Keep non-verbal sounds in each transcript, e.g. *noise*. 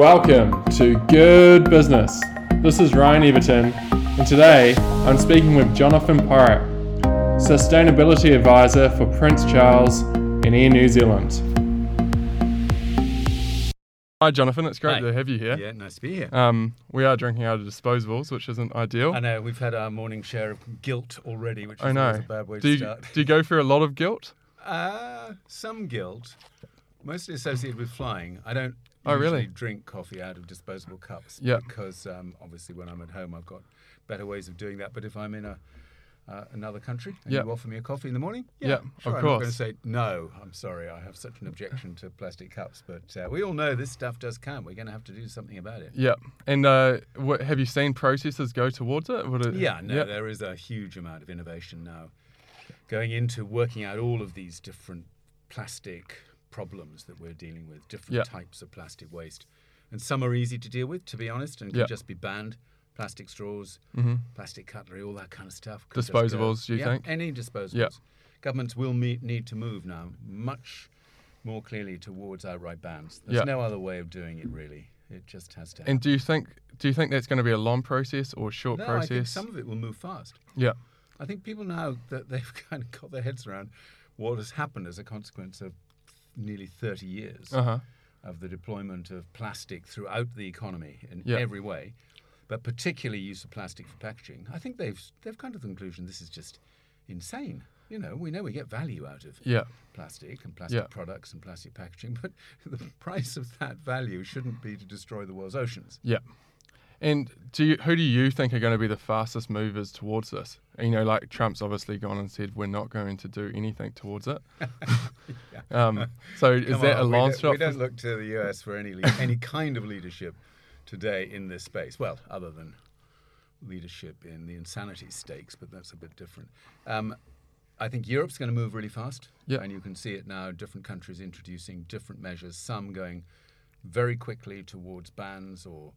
Welcome to Good Business. This is Ryan Everton, and today I'm speaking with Jonathan Porritt, Sustainability Advisor for Prince Charles and Air New Zealand. Hi, Jonathan. It's great Hi. to have you here. Yeah, nice to be here. Um, we are drinking out of disposables, which isn't ideal. I know we've had our morning share of guilt already, which is I always know. a bad way Do to you, start. do you go through a lot of guilt? *laughs* Uh, some guilt, mostly associated with flying. I don't Oh, really? drink coffee out of disposable cups Yeah. because um, obviously when I'm at home I've got better ways of doing that. But if I'm in a uh, another country and Yeah. you offer me a coffee in the morning, Yeah, of sure, I'm going to say no. I'm sorry, I have such an objection to plastic cups. But uh, we all know this stuff does count. We're going to have to do something about it. Yeah. And uh, what, have you seen processes go towards it? It Yeah, no, yeah. there is a huge amount of innovation now going into working out all of these different plastic problems that we're dealing with, different Yeah. types of plastic waste. And some are easy to deal with, to be honest, and can Yeah. just be banned. Plastic straws, Mhm. plastic cutlery, all that kind of stuff. can just go. Disposables, do you yeah, think? Any disposables. Yeah. Governments will meet, need to move now much more clearly towards outright bans. There's no other way of doing it, really. It just has to happen. And do you think do you think that's going to be a long process or a short no, process? I think some of it will move fast. yeah. I think people now that they've *laughs* kind of got their heads around what has happened as a consequence of nearly 30 years Uh huh. of the deployment of plastic throughout the economy in Yeah. every way, but particularly use of plastic for packaging. I think they've they've come to the conclusion this is just insane. You know, we know we get value out of Yeah. plastic and plastic Yeah. products and plastic packaging, *laughs* but the price of that value shouldn't be to destroy the world's oceans. Yeah. And do you, who do you think are going to be the fastest movers towards this? You know, like Trump's obviously gone and said we're not going to do anything towards it. *laughs* um, so is Come that a on, we long shot? We don't look to the US for any any kind of leadership today in this space. Well, other than leadership in the insanity stakes, but that's a bit different. Um, I think Europe's going to move really fast, Yeah. and you can see it now. Different countries introducing different measures. Some going very quickly towards bans or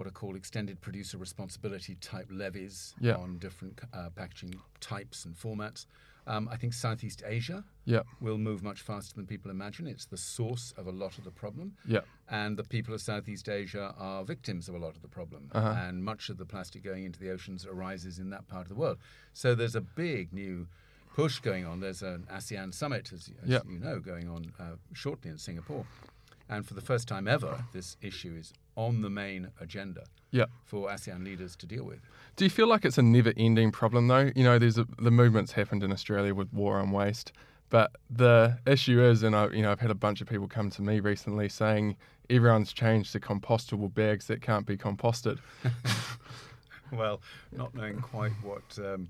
what are called extended producer responsibility type levies Yeah. on different uh, packaging types and formats. Um, I think Southeast Asia yeah. will move much faster than people imagine. It's the source of a lot of the problem. Yeah. And the people of Southeast Asia are victims of a lot of the problem. Uh-huh. And much of the plastic going into the oceans arises in that part of the world. So there's a big new push going on. There's an ASEAN summit, as, as Yeah. you know, going on uh, shortly in Singapore. And for the first time ever, this issue is on the main agenda Yeah. for ASEAN leaders to deal with. Do you feel like it's a never-ending problem though? You know, there's a, the movements happened in Australia with war on waste, but the issue is, and I, you know, I've had a bunch of people come to me recently saying everyone's changed to compostable bags that can't be composted. *laughs* Well, not knowing quite what um,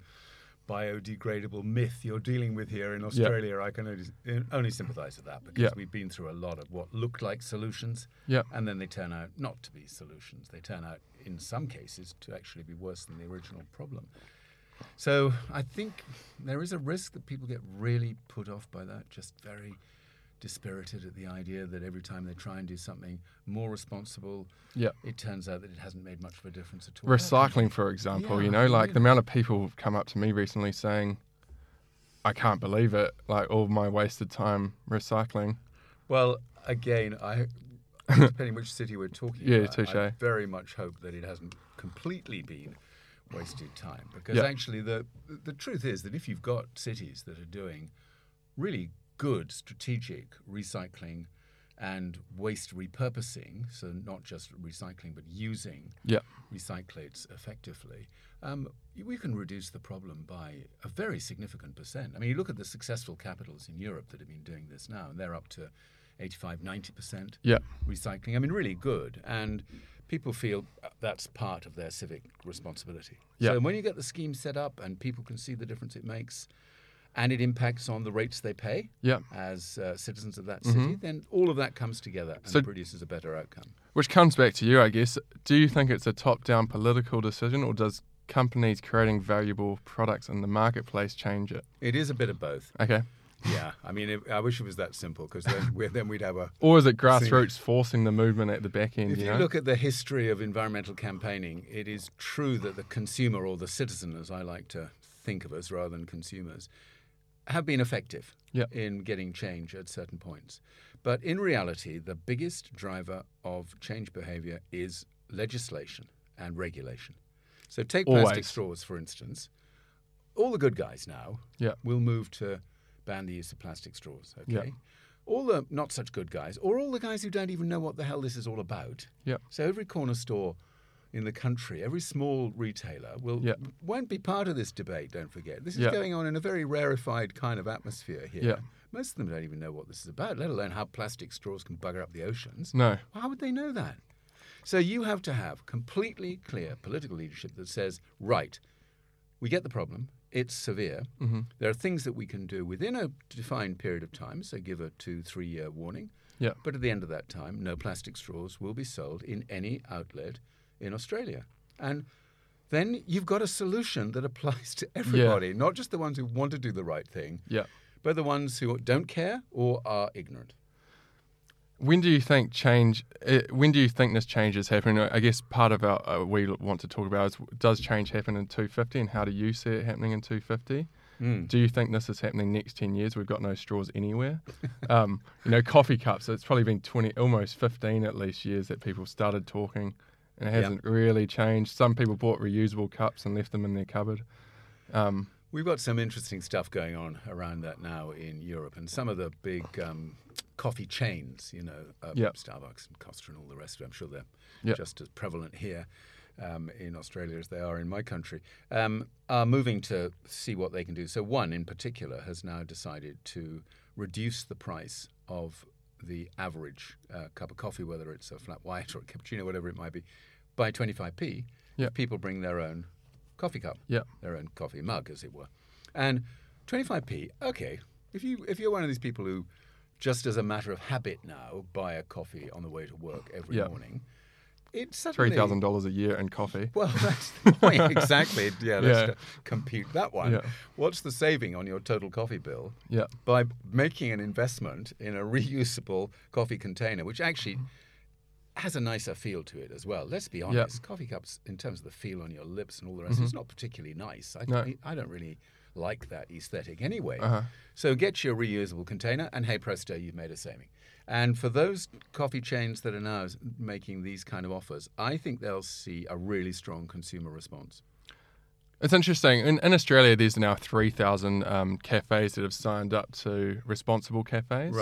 biodegradable myth you're dealing with here in Australia, I can only, only sympathise with that because Yeah. we've been through a lot of what looked like solutions, Yeah. and then they turn out not to be solutions. They turn out, in some cases, to actually be worse than the original problem. So I think there is a risk that people get really put off by that, just very dispirited at the idea that every time they try and do something more responsible, Yeah. it turns out that it hasn't made much of a difference at all. Recycling, for example, Yeah, you know, like the amount of people have come up to me recently saying, I can't believe it, like all my wasted time recycling. Well, again, I *laughs* depending which city we're talking Yeah, about, touche. I very much hope that it hasn't completely been wasted time because Yeah. actually the the truth is that if you've got cities that are doing really good strategic recycling and waste repurposing, so not just recycling but using Yeah. recyclates effectively, um, we can reduce the problem by a very significant percent. I mean, you look at the successful capitals in Europe that have been doing this now, and they're up to 85, 90% Yeah. recycling. I mean, really good. And people feel uh, that's part of their civic responsibility. Yeah. So when you get the scheme set up and people can see the difference it makes, and it impacts on the rates they pay as uh, citizens of that city, then all of that comes together and So- produces a better outcome. Which comes back to you, I guess. Do you think it's a top down political decision or does companies creating valuable products in the marketplace change it? It is a bit of both. Okay. Yeah, I mean, it, I wish it was that simple because then, then we'd have a. *laughs* Or is it grassroots forcing the movement at the back end? If you you know? look at the history of environmental campaigning, it is true that the consumer or the citizen, as I like to think of us rather than consumers, have been effective Yeah. in getting change at certain points. But in reality, the biggest driver of change behavior is legislation and regulation. So take plastic straws, for instance. All the good guys now Yeah. will move to ban the use of plastic straws. Okay. Yeah. All the not such good guys, or all the guys who don't even know what the hell this is all about. Yeah. So every corner store in the country, every small retailer will Yeah. won't be part of this debate. Don't forget, this is Yeah. going on in a very rarefied kind of atmosphere here. Yeah. Most of them don't even know what this is about, let alone how plastic straws can bugger up the oceans. No. How would they know that? So you have to have completely clear political leadership that says, right, we get the problem. It's severe. Mm-hmm. There are things that we can do within a defined period of time, so give a two, three year warning. Yeah. But at the end of that time, no plastic straws will be sold in any outlet in Australia. And then you've got a solution that applies to everybody, not just the ones who want to do the right thing, Yeah. but the ones who don't care or are ignorant. When do you think change? Uh, when do you think this change is happening? I guess part of our uh, we want to talk about is does change happen in 250, and how do you see it happening in 250? Mm. Do you think this is happening next 10 years? We've got no straws anywhere. *laughs* um, you know, coffee cups. It's probably been 20, almost 15 at least years that people started talking, and it hasn't really changed. Some people bought reusable cups and left them in their cupboard. Um, We've got some interesting stuff going on around that now in Europe, and some of the big um, coffee chains, you know, uh, Yep. Starbucks and Costa and all the rest of it. I'm sure they're Yep. just as prevalent here um, in Australia as they are in my country, um, are moving to see what they can do. So, one in particular has now decided to reduce the price of the average uh, cup of coffee, whether it's a flat white or a cappuccino, whatever it might be, by 25p. Yep. If people bring their own coffee cup yeah, their own coffee mug, as it were. And 25p, okay, if you if you're one of these people who, just as a matter of habit now, buy a coffee on the way to work every Yeah. morning, it's suddenly three thousand dollars a year in coffee. *laughs* Well, that's the point *laughs* exactly. Yeah, let's Yeah. compute that one. Yeah. What's the saving on your total coffee bill Yeah, by making an investment in a *laughs* reusable coffee container, which actually has a nicer feel to it as well. Let's be honest, coffee cups, in terms of the feel on your lips and all the rest, it's not particularly nice. I, No. I don't really like that aesthetic anyway. Uh-huh. So get your reusable container, and hey presto, you've made a saving. And for those coffee chains that are now making these kind of offers, I think they'll see a really strong consumer response. It's interesting. In, in Australia, there's now 3,000 um, cafes that have signed up to responsible cafes.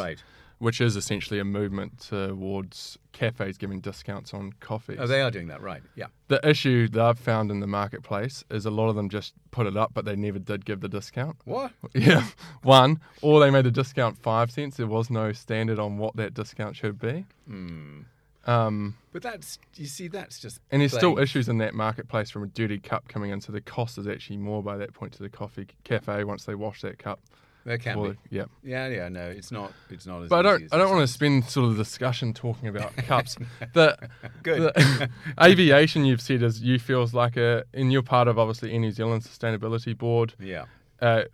Which is essentially a movement towards cafes giving discounts on coffees. Oh, they are doing that, right? Yeah. the issue that I've found in the marketplace is a lot of them just put it up, but they never did give the discount. What? *laughs* Yeah, one, or they made the discount five cents. There was no standard on what that discount should be. Hmm. Um, But that's you see, that's just and there's still issues in that marketplace from a dirty cup coming in, so the cost is actually more by that point to the coffee cafe once they wash that cup. There can Or- be. Yeah. Yeah, yeah. No, it's not. It's not as. But I don't. I don't want to spend sort of the discussion talking about *laughs* cups. the, Good. the *laughs* aviation you've said is you feels like a, and you're part of obviously Air New Zealand Sustainability Board. Yeah. uh,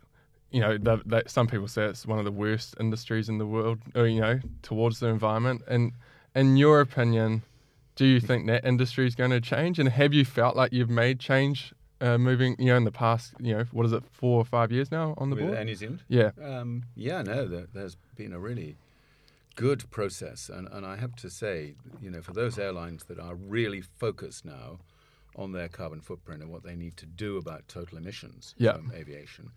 you know, the, the, some people say it's one of the worst industries in the world, or, you know, towards the environment. And in your opinion, do you think that industry is going to change? And have you felt like you've made change uh, moving, you know, in the past, you know, what is it, four or five years now on the With board? Air New Zealand. yeah. Um, yeah, no, there, there's been a really good process, and, and I have to say, you know, for those airlines that are really focused now on their carbon footprint and what they need to do about total emissions Yeah. from aviation,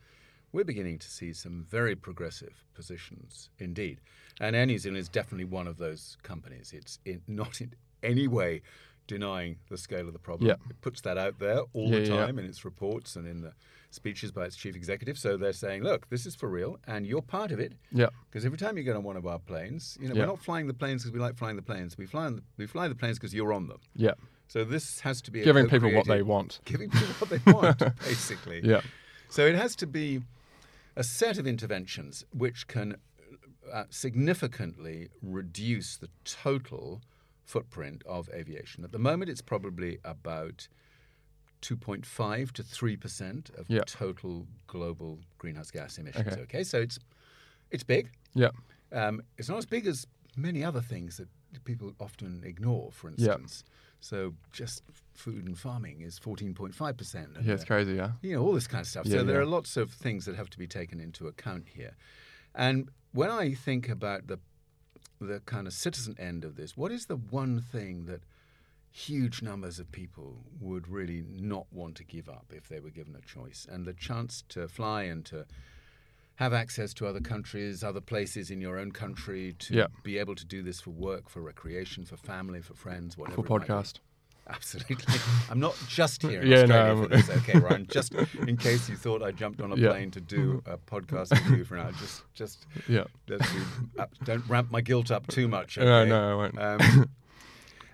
we're beginning to see some very progressive positions indeed. And Air New Zealand is definitely one of those companies. It's in, *laughs* not in any way denying the scale of the problem. Yeah. It puts that out there all Yeah, the yeah, yeah. time in its reports and in the speeches by its chief executive. So they're saying, look, this is for real, and you're part of it. Yeah. Because every time you get on one of our planes, you know, Yeah. we're not flying the planes because we like flying the planes. We fly, on the, we fly the planes because you're on them. Yeah. So this has to be a Giving people what they want. *laughs* Giving people what they want, *laughs* basically. Yeah. So it has to be a set of interventions which can uh, significantly reduce the total footprint of aviation. At the moment, it's probably about 2.5 to 3 percent of Yeah. total global greenhouse gas emissions. Okay. Okay, so it's it's big. Yeah. Um, it's not as big as many other things that people often ignore, for instance. So just food and farming is 14.5%. Yeah, it's crazy, yeah. you know, all this kind of stuff. Yeah, so there yeah. are lots of things that have to be taken into account here. And when I think about the the kind of citizen end of this, what is the one thing that huge numbers of people would really not want to give up if they were given a choice? And the chance to fly and to have access to other countries, other places in your own country, to Yeah. be able to do this for work, for recreation, for family, for friends, whatever. For it might be. podcast. *laughs* Absolutely. I'm not just here in Yeah, Australia no, for this, okay, Ryan? *laughs* Just in case you thought I jumped on a Yeah. plane to do a podcast with you for now, just just Yeah. be, don't ramp my guilt up too much. No, no, I won't. Um, *laughs*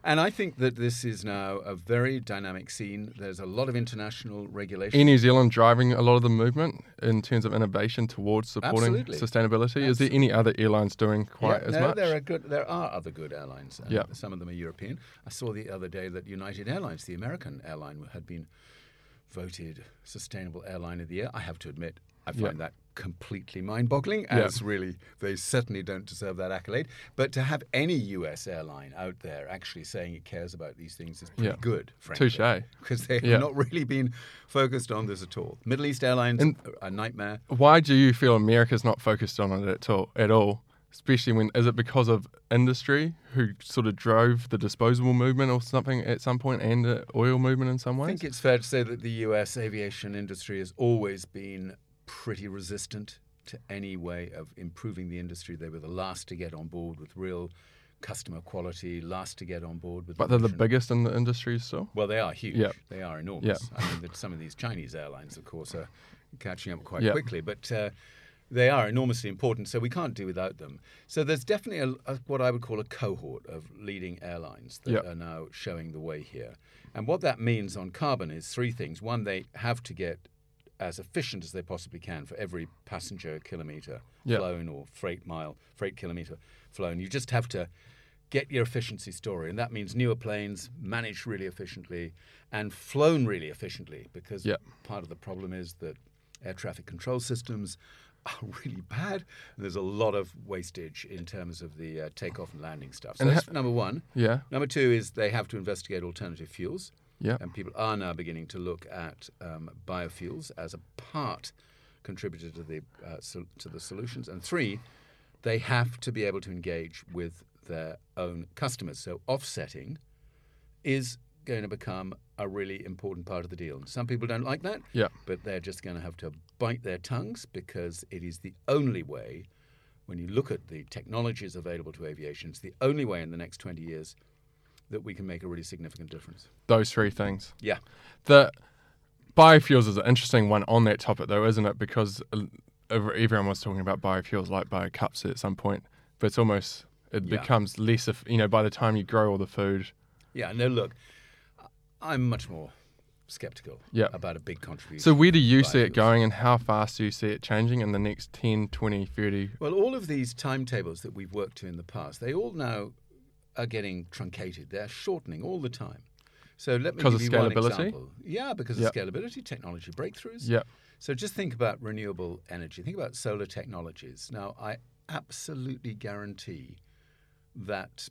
and I think that this is now a very dynamic scene. There's a lot of international regulation. In New Zealand, driving a lot of the movement in terms of innovation towards supporting Absolutely. sustainability. Is there any other airlines doing quite yeah, as no, much? There are good. There are other good airlines. and Yeah. some of them are European. I saw the other day that United Airlines, the American airline, had been voted Sustainable Airline of the Year. I have to admit, I Yeah. find that completely mind-boggling. Yeah. As really, they certainly don't deserve that accolade. But to have any U.S. airline out there actually saying it cares about these things is pretty Yeah. good, frankly. Touche. Because they've Yeah. not really been focused on this at all. Middle East Airlines, And- a nightmare. Why do you feel America's not focused on it at all? At all? Especially when is it because of industry who sort of drove the disposable movement or something at some point and the oil movement in some ways? I think it's fair to say that the US aviation industry has always been pretty resistant to any way of improving the industry. They were the last to get on board with real customer quality, last to get on board with. but they're the biggest in the industry still. Well, they are huge. Yeah. They are enormous. I mean, that some of these Chinese airlines, of course, are catching up quite Yeah. quickly, but uh, they are enormously important, so we can't do without them. So there's definitely a, a, what I would call a cohort of leading airlines that Yeah. are now showing the way here. And what that means on carbon is three things. One, they have to get as efficient as they possibly can for every passenger kilometre Yeah. flown or freight mile, freight kilometre flown. You just have to get your efficiency story, and that means newer planes managed really efficiently and flown really efficiently. Because Yeah. part of the problem is that air traffic control systems *laughs* are really bad. And there's a lot of wastage in terms of the uh, takeoff and landing stuff. So And that's ha- number one. Yeah, Number two is they have to investigate alternative fuels. Yeah, And people are now beginning to look at um, biofuels as a part contributor to the uh, sol- to the solutions. And three, they have to be able to engage with their own customers. So offsetting is going to become a really important part of the deal. And some people don't like that, yeah. but they're just going to have to bite their tongues because it is the only way. When you look at the technologies available to aviation, it's the only way in the next 20 years that we can make a really significant difference. Those three things. Yeah. The biofuels is an interesting one on that topic, though, isn't it? Because uh, everyone was talking about biofuels like biocups at some point, but it's almost it Yeah. becomes less of you know by the time you grow all the food. Yeah, no, look, I'm much more skeptical Yeah. about a big contribution. So where do you see it going, and how fast do you see it changing in the next 10, 20, 30? Well, all of these timetables that we've worked to in the past, they all now are getting truncated. They're shortening all the time. So let me Because give you one example. Yeah, because Yep. of scalability, technology breakthroughs. Yeah, So just think about renewable energy. Think about solar technologies. Now, I absolutely guarantee that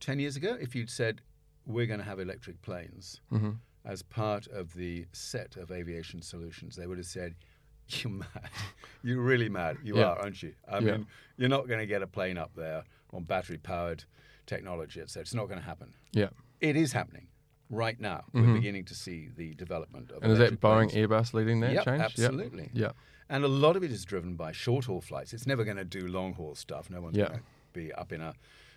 10 years ago, if you'd said, we're going to have electric planes hmm as part of the set of aviation solutions, they would have said, you're *laughs* mad. You're really mad. You Yeah. are, aren't you? I Yeah. mean, you're not going to get a plane up there on battery powered technology, etc. It's not going to happen. yeah. It is happening right now. We're beginning to see the development of Mm-hmm. And is that Boeing, planes. Airbus leading that Yep, change? Yep. absolutely. Yeah, And a lot of it is driven by short haul flights. It's never going to do long haul stuff. No one's Yeah. going to be up in a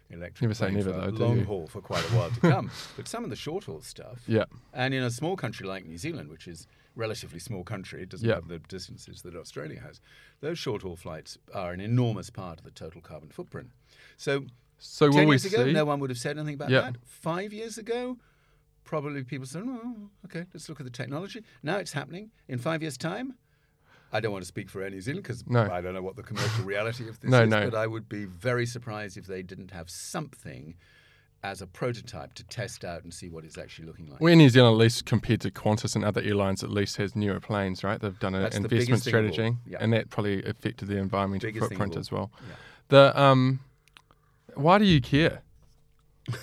electric Never say never, for though, long haul for quite a while to *laughs* come. but some of the short haul stuff, yeah, and in a small country like New Zealand, which is relatively small country, it doesn't have the distances that Australia has. Those short haul flights are an enormous part of the total carbon footprint. So So will ten we years ago, see? no one would have said anything about Yeah. that. Five years ago, probably people said, "Oh, okay, let's look at the technology." Now it's happening. In five years' time, I don't want to speak for Air New Zealand because No. I don't know what the commercial *laughs* reality of this No, is, no. but I would be very surprised if they didn't have something as a prototype to test out and see what it's actually looking like. Well, New Zealand, at least compared to Qantas and other airlines, at least has newer planes, right? They've done an That's investment biggest thing of all. strategy, Yeah. and that probably affected the environmental Biggest footprint as well. Yeah. The um, why do you care? *laughs*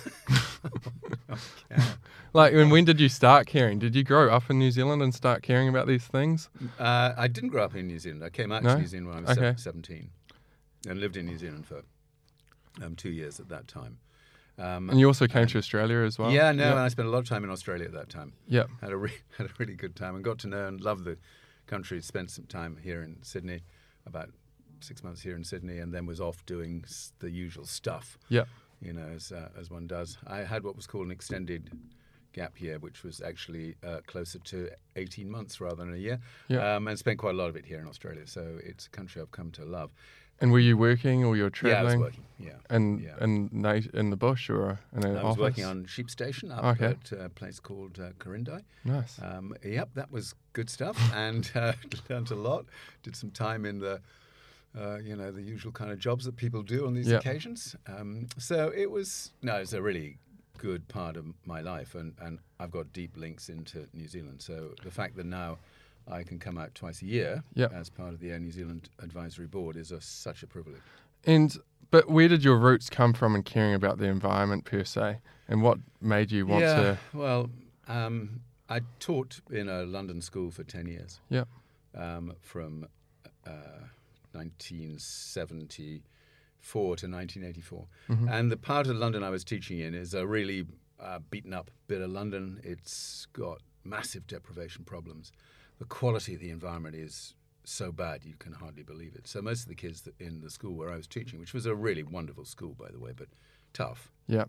Like, and when did you start caring? Did you grow up in New Zealand and start caring about these things? Uh, I didn't grow up in New Zealand. I came out No? to New Zealand when I was Okay. 17 and lived in New Zealand for um, two years at that time. Um, And you also came to Australia as well. yeah, no, and I spent a lot of time in Australia at that time. yeah. Had a, re- *laughs* had a really good time and got to know and love the country. Spent some time here in Sydney, about six months here in Sydney, and then was off doing the usual stuff. Yeah. you know, as uh, as one does. I had what was called an extended gap year, which was actually uh, closer to 18 months rather than a year, Yeah. um, and spent quite a lot of it here in Australia. So it's a country I've come to love. And were you working or you were Yeah, I was traveling? working. Yeah. And Yeah. in nat- in the bush or in an I was office? working on Sheep Station up Okay. at a place called uh, Corindai. Nice. Um, yep, that was good stuff, and *laughs* uh, learned a lot. Did some time in the, uh, you know, the usual kind of jobs that people do on these Yeah. occasions. Um, so it was no, it was a really good part of my life, and, and I've got deep links into New Zealand. So the fact that now I can come out twice a year Yeah. as part of the Air New Zealand Advisory Board is a, such a privilege. And but where did your roots come from in caring about the environment per se? And what made you want yeah, to? well, um, I taught in a London school for ten years. Yeah. um, from uh, 1974 to 1984. Mm-hmm. And the part of London I was teaching in is a really uh, beaten up bit of London. It's got massive deprivation problems. The quality of the environment is so bad you can hardly believe it. So most of the kids in the school where I was teaching, which was a really wonderful school by the way, but tough. Yeah.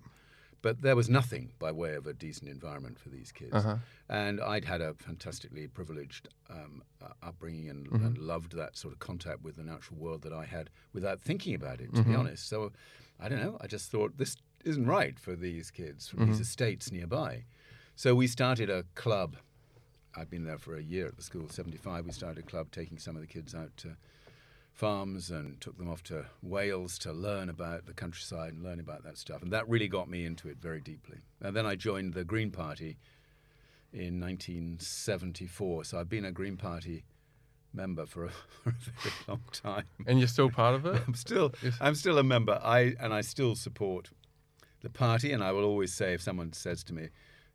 But there was nothing by way of a decent environment for these kids. Uh-huh. And I'd had a fantastically privileged um, uh, upbringing and, Mm-hmm. and loved that sort of contact with the natural world that I had without thinking about it, to be Mm-hmm. honest. So I don't know. I just thought this isn't right for these kids from Mm-hmm. these estates nearby. So we started a club. I'd been there for a year at the school, 75. We started a club taking some of the kids out to farms and took them off to Wales to learn about the countryside and learn about that stuff. And that really got me into it very deeply. And then I joined the Green Party in 1974. So I've been a Green Party member for a, *laughs* for a very long time. And you're still part of it. *laughs* I'm still I'm still a member. I and I still support the party. And I will always say if someone says to me,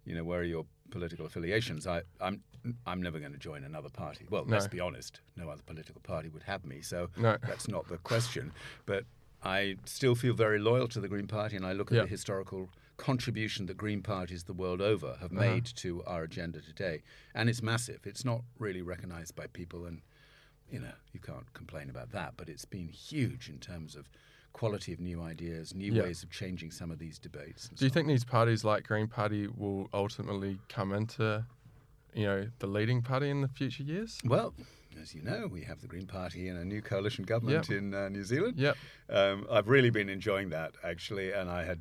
you know, where are your political affiliations? I, I'm I'm never going to join another party. Well, let's be honest, no other political party would have me. So No. that's not the question. But I still feel very loyal to the Green Party, and I look at Yeah. the historical contribution that Green parties the world over have Uh-huh. made to our agenda today, and it's massive. It's not really recognised by people, and you know you can't complain about that. But it's been huge in terms of quality of new ideas, new Yeah. ways of changing some of these debates. Do you so think these parties like Green Party will ultimately come into, you know, the leading party in the future years? Well, as you know, we have the Green Party in a new coalition government Yep. in uh, New Zealand. Yep. Um, I've really been enjoying that actually, and I had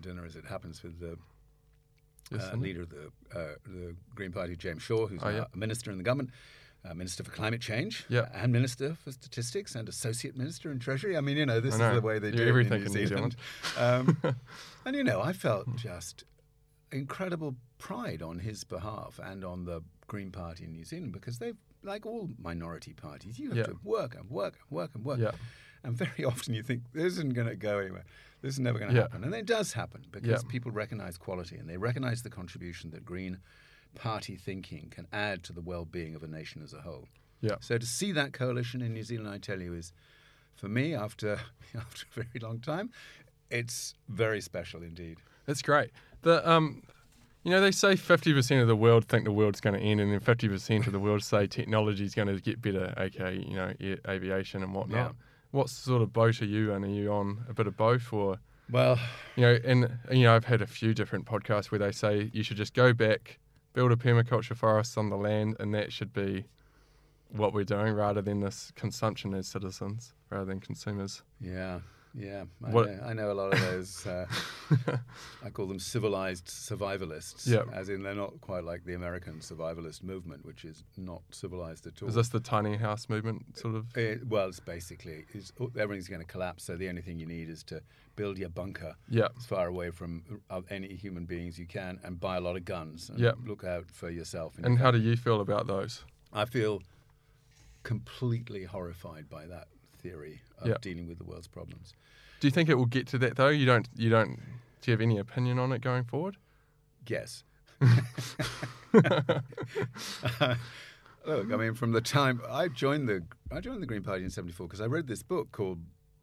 dinner as it happens with the Yes, uh, leader of the, uh, the Green Party, James Shaw, who's Oh, yeah. a minister in the government, uh, Minister for Climate Change, Yeah. and Minister for Statistics, and Associate Minister in Treasury. I mean, you know, this I is the way they do everything in in New New Zealand. um, *laughs* and you know, I felt just incredible pride on his behalf and on the Green Party in New Zealand because they've, like all minority parties, you have Yeah. to work and work and work and work. Yeah. And very *laughs* often you think this isn't going to go anywhere. This is never going to Yeah. happen. And it does happen because people recognize quality and they recognize the contribution that Green Party thinking can add to the well being of a nation as a whole. Yeah. So to see that coalition in New Zealand, I tell you, is for me, after, *laughs* after a very long time, it's very special indeed. That's great. The um, you know, they say fifty percent of the world think the world's going to end, and then fifty percent of the world say technology is going to get better. Okay, you know, air, aviation and whatnot. Yeah. What sort of boat are you on? Are you on a bit of both, or Well, you know, and you know, I've had a few different podcasts where they say you should just go back, build a permaculture forest on the land, and that should be what we're doing, rather than this consumption as citizens, rather than consumers. yeah, yeah. I, know, I know a lot of those. Uh, *laughs* I call them civilized survivalists. Yeah. As in, they're not quite like the American survivalist movement, which is not civilized at all. Is this the tiny house movement, sort of? It, well, it's basically it's, everything's going to collapse. So the only thing you need is to build your bunker Yeah. as far away from uh, any human beings you can, and buy a lot of guns. And Yeah. Look out for yourself. And how do you feel about those? I feel completely horrified by that theory of Yeah. dealing with the world's problems. Do you think it will get to that though? You don't. You don't. Do you have any opinion on it going forward? Yes. *laughs* *laughs* Look, I mean, from the time I joined the I joined the Green Party in '74 because I read this book called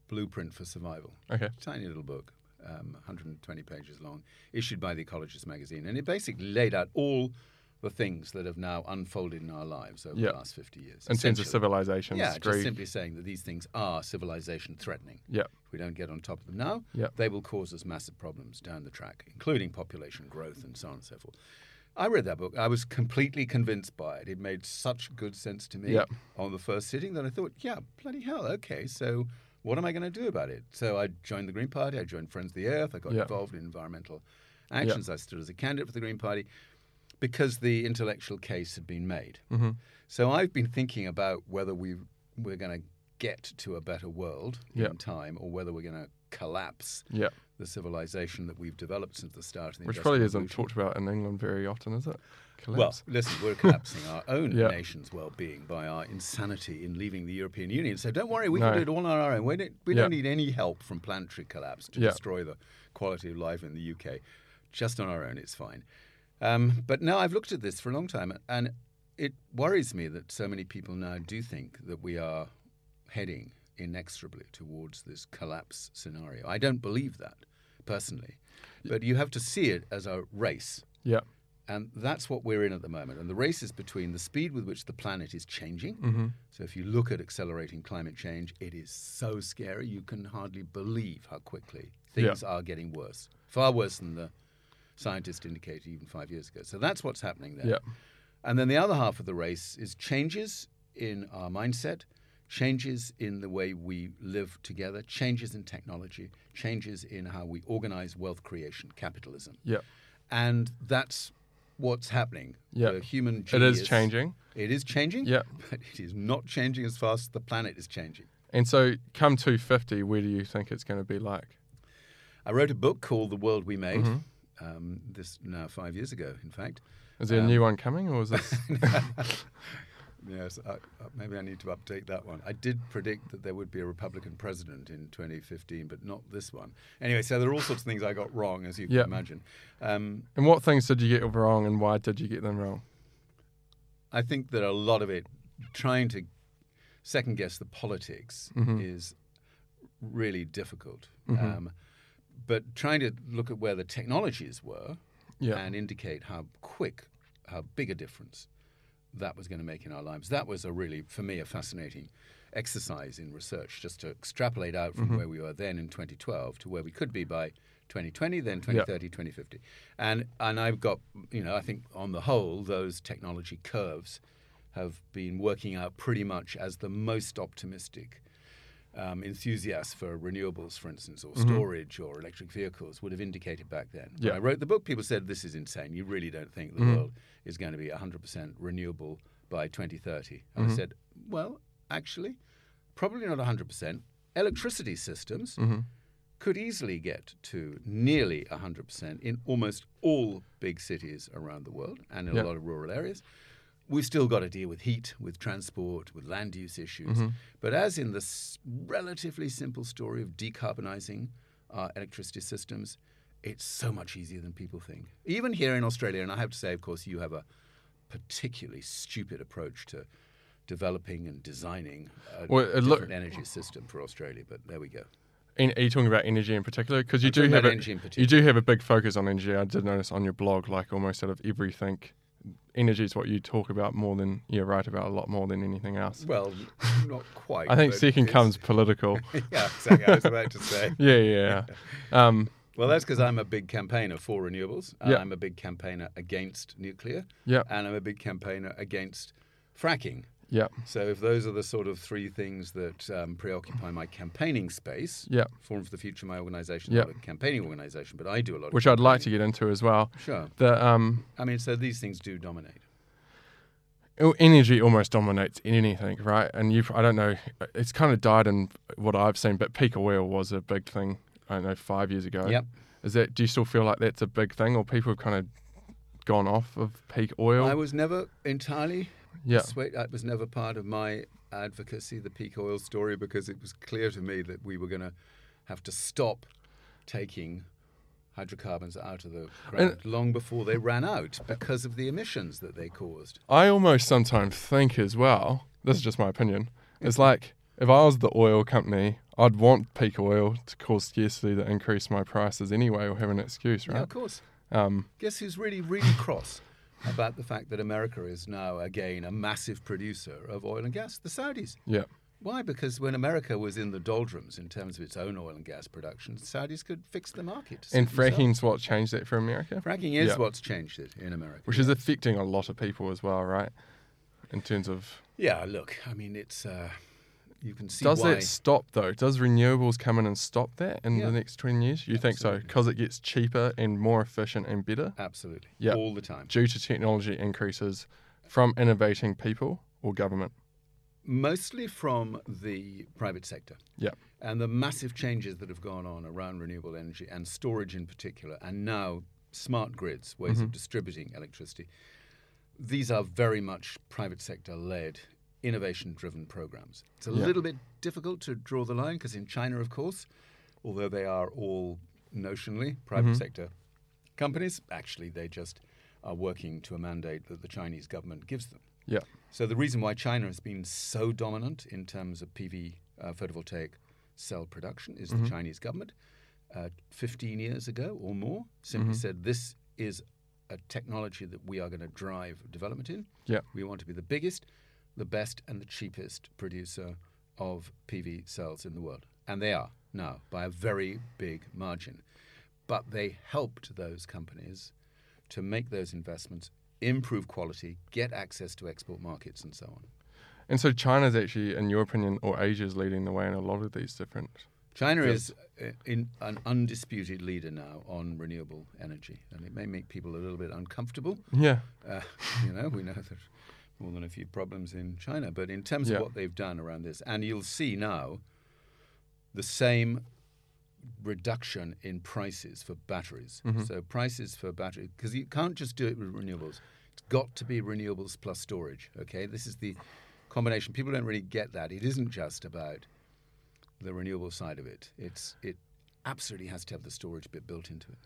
Blueprint for Survival. Okay. Tiny little book, um, 120 pages long, issued by the Ecologist magazine, and it basically laid out all the things that have now unfolded in our lives over Yeah. the last 50 years. In terms of civilization. Yeah, just simply saying that these things are civilization threatening. Yeah. If we don't get on top of them now, Yeah. they will cause us massive problems down the track, including population growth and so on and so forth. I read that book. I was completely convinced by it. It made such good sense to me Yeah. on the first sitting that I thought, yeah, bloody hell, okay, so what am I going to do about it? So I joined the Green Party. I joined Friends of the Earth. I got involved in environmental actions. I stood as a candidate for the Green Party because the intellectual case had been made. hmm So I've been thinking about whether we we're going to get to a better world Yeah. in time, or whether we're going to collapse Yeah. the civilization that we've developed since the start of the Which probably isn't talked about in England very often, is it? Well, listen, we're *laughs* collapsing our own Yeah. nation's well-being by our insanity in leaving the European Union. So don't worry, we No. can do it all on our own. We don't, we don't need any help from planetary collapse to destroy the quality of life in the UK. Just on our own, it's fine. Um, but now I've looked at this for a long time, and it worries me that so many people now do think that we are heading inexorably towards this collapse scenario. I don't believe that personally, but you have to see it as a race. yeah. And that's what we're in at the moment. And the race is between the speed with which the planet is changing. hmm So if you look at accelerating climate change, it is so scary. You can hardly believe how quickly things are getting worse. Far worse than the scientists indicated even five years ago. So that's what's happening there. Yeah. And then the other half of the race is changes in our mindset, changes in the way we live together, changes in technology, changes in how we organize wealth creation, capitalism. Yeah. And that's what's happening. Yeah. The human It is changing. It is changing. Yeah. But it is not changing as fast as the planet is changing. And so, come 250, where do you think it's going to be like? I wrote a book called The World We Made. Mhm. Um, this now five years ago, in fact. Is there Um, a new one coming, or is this? *laughs* *laughs* Yes, I, uh, maybe I need to update that one. I did predict that there would be a Republican president in 2015, but not this one. Anyway, so there are all sorts of things I got wrong, as you can imagine. Um, and what things did you get wrong, and why did you get them wrong? I think that a lot of it, trying to second guess the politics, Mhm. is really difficult. Mhm. Um, but trying to look at where the technologies were Yeah. and indicate how quick, how big a difference that was going to make in our lives. That was a really, for me, a fascinating exercise in research, just to extrapolate out from Mhm. where we were then in 2012 to where we could be by 2020, then 2030, 2050. And, and I've got, you know, I think on the whole, those technology curves have been working out pretty much as the most optimistic um, enthusiasts for renewables, for instance, or storage or electric vehicles would have indicated back then. Yeah. When I wrote the book, people said, This is insane. You really don't think the Mhm. world is going to be 100% renewable by 2030. And Mhm. I said, Well, actually, probably not 100%. Electricity systems hmm could easily get to nearly 100% in almost all big cities around the world and in Yeah. a lot of rural areas. We've still got to deal with heat, with transport, with land use issues. Mhm. But as in this relatively simple story of decarbonizing our electricity systems, it's so much easier than people think. Even here in Australia, and I have to say, of course, you have a particularly stupid approach to developing and designing a Well, it look- different energy system for Australia. But there we go. And are you talking about energy in particular? Because you I'm do have a, in you do have a big focus on energy. I did notice on your blog, like almost out of everything, energy is what you talk about more than you write about a lot more than anything else. Well, not quite. *laughs* I think second comes political. *laughs* yeah, exactly. I was about to say. *laughs* yeah, yeah. Um, Well, that's because I'm a big campaigner for renewables. Yeah. I'm a big campaigner against nuclear. yeah, And I'm a big campaigner against fracking. Yeah, So if those are the sort of three things that um, preoccupy my campaigning space, yeah. Forum for the Future, my organisation, Yeah. not a campaigning organisation, but I do a lot of Which I'd like to get into as well. Sure. The um, I mean, so these things do dominate. Oh, energy almost dominates anything, right? And you, I don't know, it's kind of died in what I've seen, but peak oil was a big thing. I don't know, five years ago. Yep. Is that? Do you still feel like that's a big thing, or people have kind of gone off of peak oil? I was never entirely yeah, Sweet, that was never part of my advocacy, the peak oil story, because it was clear to me that we were going to have to stop taking hydrocarbons out of the ground long before they ran out because of the emissions that they caused. I almost sometimes think as well, this is just my opinion, it's like if I was the oil company, I'd want peak oil to cause scarcity to increase my prices anyway or have an excuse, right? Yeah, of course. Um, Guess who's really, really cross about the fact that America is now again a massive producer of oil and gas? The Saudis. yeah. Why? Because when America was in the doldrums in terms of its own oil and gas production, the Saudis could fix the market. And fracking's what changed that for America, Fracking is Yeah. what's changed it in America. which is affecting a lot of people as well, right? In terms of yeah, look, I mean, it's uh, you can see does why. that stop though? Does renewables come in and stop that in Yeah. the next twenty years? You think so? Because it gets cheaper and more efficient and better Absolutely, Yeah. all the time. due to technology increases from innovating people or government. Mostly from the private sector. Yeah. and the massive changes that have gone on around renewable energy and storage in particular, and now smart grids, ways of mm-hmm. distributing electricity. These are very much private sector led, innovation driven programs. It's a Yeah. little bit difficult to draw the line because in China, of course, although they are all notionally private sector companies, actually they just are working to a mandate that the Chinese government gives them. Yeah. So the reason why China has been so dominant in terms of PV uh, photovoltaic cell production is the Chinese government. Uh, 15 years ago or more, simply said this is a technology that we are going to drive development in. Yeah. We want to be the biggest, the best, and the cheapest producer of PV cells in the world. And they are now by a very big margin. But they helped those companies to make those investments, improve quality, get access to export markets, and so on. And so China's actually, in your opinion, or Asia's leading the way in a lot of these different. China is uh, in an undisputed leader now on renewable energy, and it may make people a little bit uncomfortable. Yeah. Uh, you know, we know there's more than a few problems in China, but in terms Yeah. of what they've done around this, and you'll see now the same reduction in prices for batteries. Mm-hmm. So prices for battery because you can't just do it with renewables. It's got to be renewables plus storage. Okay, this is the combination. People don't really get that. It isn't just about the renewable side of it. It's it absolutely has to have the storage bit built into it.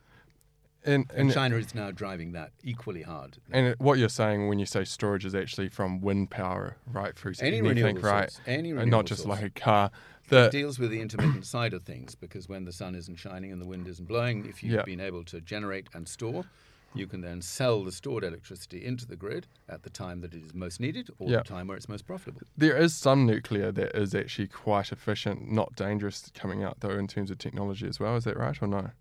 And, And and, China is now driving that equally hard. and what you're saying when you say storage is actually from wind power right through to Any anything, right? source, any and not just source. like a car. It deals with the intermittent side of things because when the sun isn't shining and the wind isn't blowing, if you've Yeah. been able to generate and store, you can then sell the stored electricity into the grid at the time that it is most needed or Yeah. the time where it's most profitable. there is some nuclear that is actually quite efficient, not dangerous coming out though in terms of technology as well. Is that right or no?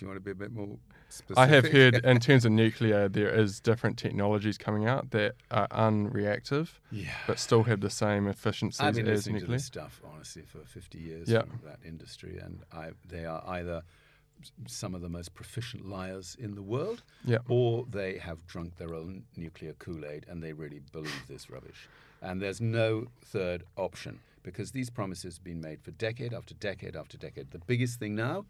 Do you want to be a bit more specific? I have heard in *laughs* terms of nuclear, there is different technologies coming out that are unreactive, Yeah. but still have the same efficiencies I've been as listening to nuclear. this stuff honestly for 50 years Yeah. that industry, and I, they are either some of the most proficient liars in the world, Yeah. or they have drunk their own nuclear Kool Aid and they really believe this rubbish. And there's no third option because these promises have been made for decade after decade after decade. The biggest thing now,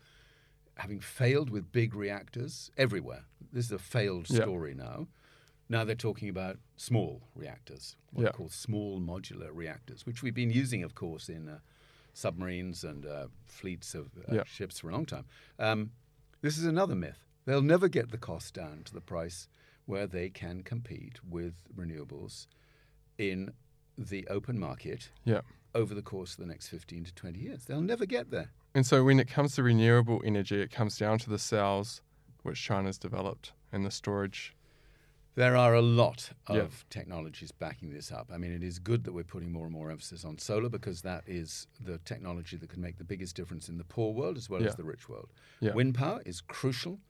having failed with big reactors everywhere, this is a failed Yeah. story now. Now they're talking about small reactors, what Yeah. are called small modular reactors, which we've been using, of course, in uh, submarines and uh, fleets of uh, Yeah. ships for a long time. Um, this is another myth. They'll never get the cost down to the price where they can compete with renewables in the open market Yeah. Over the course of the next 15 to 20 years. They'll never get there. And so when it comes to renewable energy, it comes down to the cells which China's developed and the storage. There are a lot of Yeah. technologies backing this up. I mean, it is good that we're putting more and more emphasis on solar because that is the technology that can make the biggest difference in the poor world as well Yeah. as the rich world. Yeah. Wind power is crucial.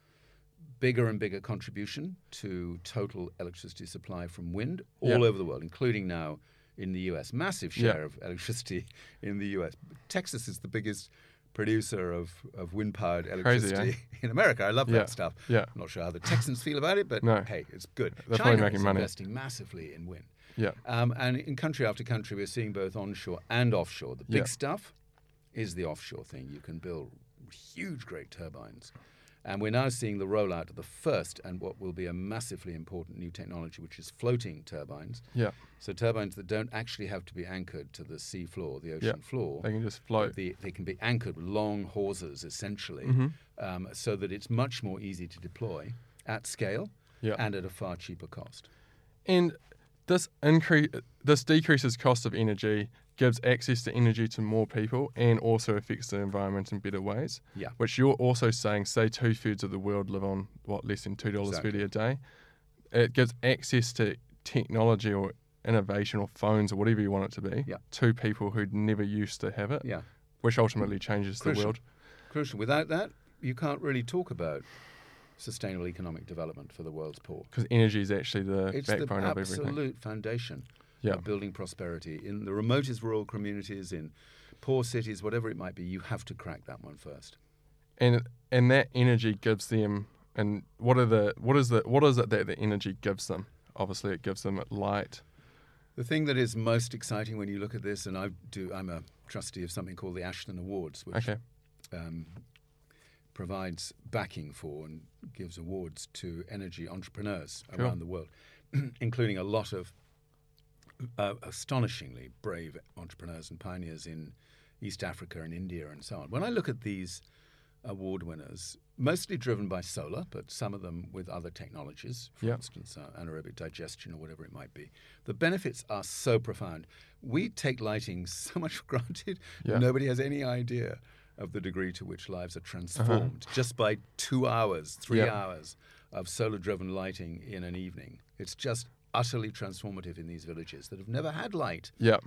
Bigger and bigger contribution to total electricity supply from wind all over the world, including now in the US. Massive Yeah. share of electricity *laughs* in the US. Texas is the biggest producer of, of wind powered Crazy, eh? electricity *laughs* in America. I love Yeah. that stuff. Yeah. I'm not sure how the Texans feel about it, but No. hey, it's good. They're China making is money. investing massively in wind. Yeah. Um, and in country after country, we're seeing both onshore and offshore. The big Yeah. stuff is the offshore thing. You can build huge, great turbines And we're now seeing the rollout of the first and what will be a massively important new technology, which is floating turbines. Yeah. So turbines that don't actually have to be anchored to the sea floor, the ocean Yeah. floor. They can just float. The, they can be anchored with long hawsers, essentially, Mm-hmm. um, so that it's much more easy to deploy at scale Yeah. and at a far cheaper cost. And this increase, this decreases cost of energy, gives access to energy to more people, and also affects the environment in better ways. Yeah. Which you're also saying, say two thirds of the world live on what less than two dollars thirty a day. It gives access to technology or innovation or phones or whatever you want it to be Yeah. to people who never used to have it, Yeah. which ultimately changes Crucial. the world. Crucial. Without that, you can't really talk about sustainable economic development for the world's poor. Because energy is actually the backbone of everything. It's the absolute foundation Yeah. building prosperity. In the remotest rural communities, in poor cities, whatever it might be, you have to crack that one first. and and that energy gives them and what are the what is the what is it that the energy gives them obviously it gives them light The thing that is most exciting when you look at this, and I do, I'm a trustee of something called the Ashden Awards, which okay um, provides backing for and gives awards to energy entrepreneurs around the world, *clears throat* including a lot of uh, astonishingly brave entrepreneurs and pioneers in East Africa and India and so on. When I look at these award winners, mostly driven by solar, but some of them with other technologies, for Yeah. instance, uh, anaerobic digestion or whatever it might be, the benefits are so profound. We take lighting *laughs* so much for granted. Yeah. Nobody has any idea of the degree to which lives are Uh-huh. transformed just by two hours, three Yeah. hours of solar driven lighting in an evening. It's just utterly transformative in these villages that have never had light. yeah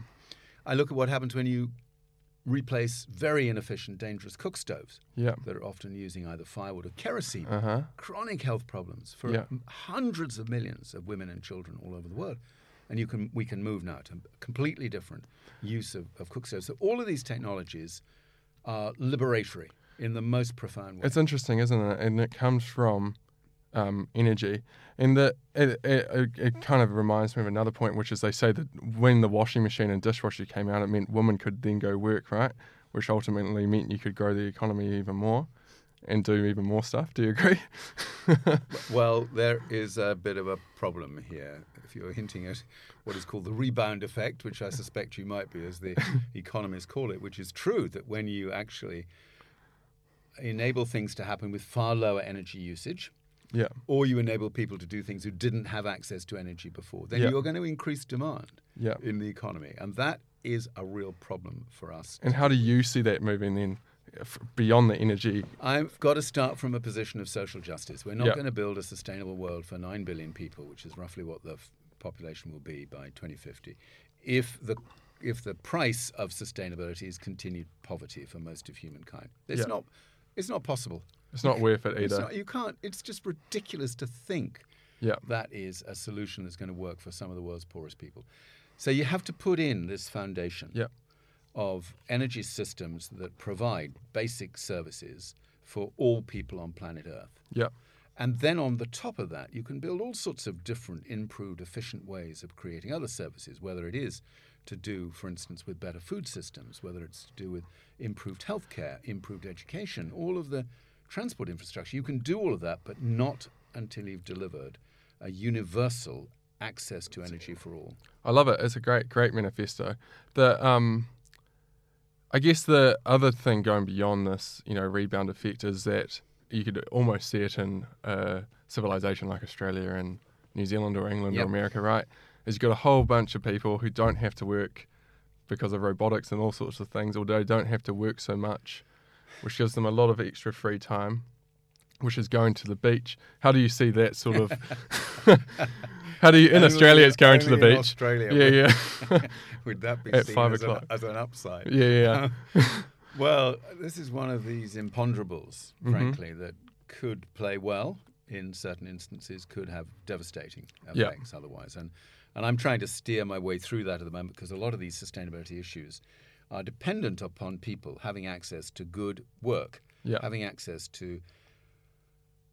I look at what happens when you replace very inefficient, dangerous cook stoves yeah that are often using either firewood or kerosene. uh-huh Chronic health problems for Yeah. hundreds of millions of women and children all over the world. And you can, we can move now to a completely different use of, of cook stoves. So all of these technologies are liberatory in the most profound way. it's interesting isn't it and it comes from um, energy. And it, it, it, it kind of reminds me of another point which is they say that when the washing machine and dishwasher came out it meant women could then go work right? Which ultimately meant you could grow the economy even more and do even more stuff. Do you agree? *laughs* Well, there is a bit of a problem here. If you're hinting at what is called the rebound effect, which I suspect you might be, as the *laughs* economists call it, which is true that when you actually enable things to happen with far lower energy usage, yeah or you enable people to do things who didn't have access to energy before, then Yeah. you're going to increase demand yeah in the economy. And that is a real problem for us. And how do you see that moving then uh, beyond the energy? I've got to start from a position of social justice. We're not Yeah. going to build a sustainable world for 9 billion people, which is roughly what the f- population will be by 2050, if the if the price of sustainability is continued poverty for most of humankind. It's Yeah. not it's not possible. It's not worth it either. not, you can't it's just ridiculous to think Yeah, that is a solution that's going to work for some of the world's poorest people. So you have to put in this foundation yeah, of energy systems that provide basic services for all people on planet Earth. yeah, And then on the top of that, you can build all sorts of different, improved, efficient ways of creating other services, whether it is to do, for instance, with better food systems, whether it's to do with improved healthcare, improved education, all of the transport infrastructure. You can do all of that, but not until you've delivered a universal access to energy for all. I love it. It's a great, great manifesto. The um, I guess the other thing going beyond this, you know, rebound effect is that you could almost see it in a civilization like Australia and New Zealand or England Yep. or America, right? Is you've got a whole bunch of people who don't have to work because of robotics and all sorts of things, or they don't have to work so much, which gives them a lot of extra free time, which is going to the beach. How do you see that sort of? *laughs* *laughs* how do you in Only- Australia? It's going to the beach. Australia Yeah, would- yeah. *laughs* Would that be At seen five as, an, as an upside? Yeah, yeah. Well, this is one of these imponderables, Mhm. frankly, that could play well in certain instances, could have devastating effects otherwise. And, and I'm trying to steer my way through that at the moment because a lot of these sustainability issues are dependent upon people having access to good work, Yeah. having access to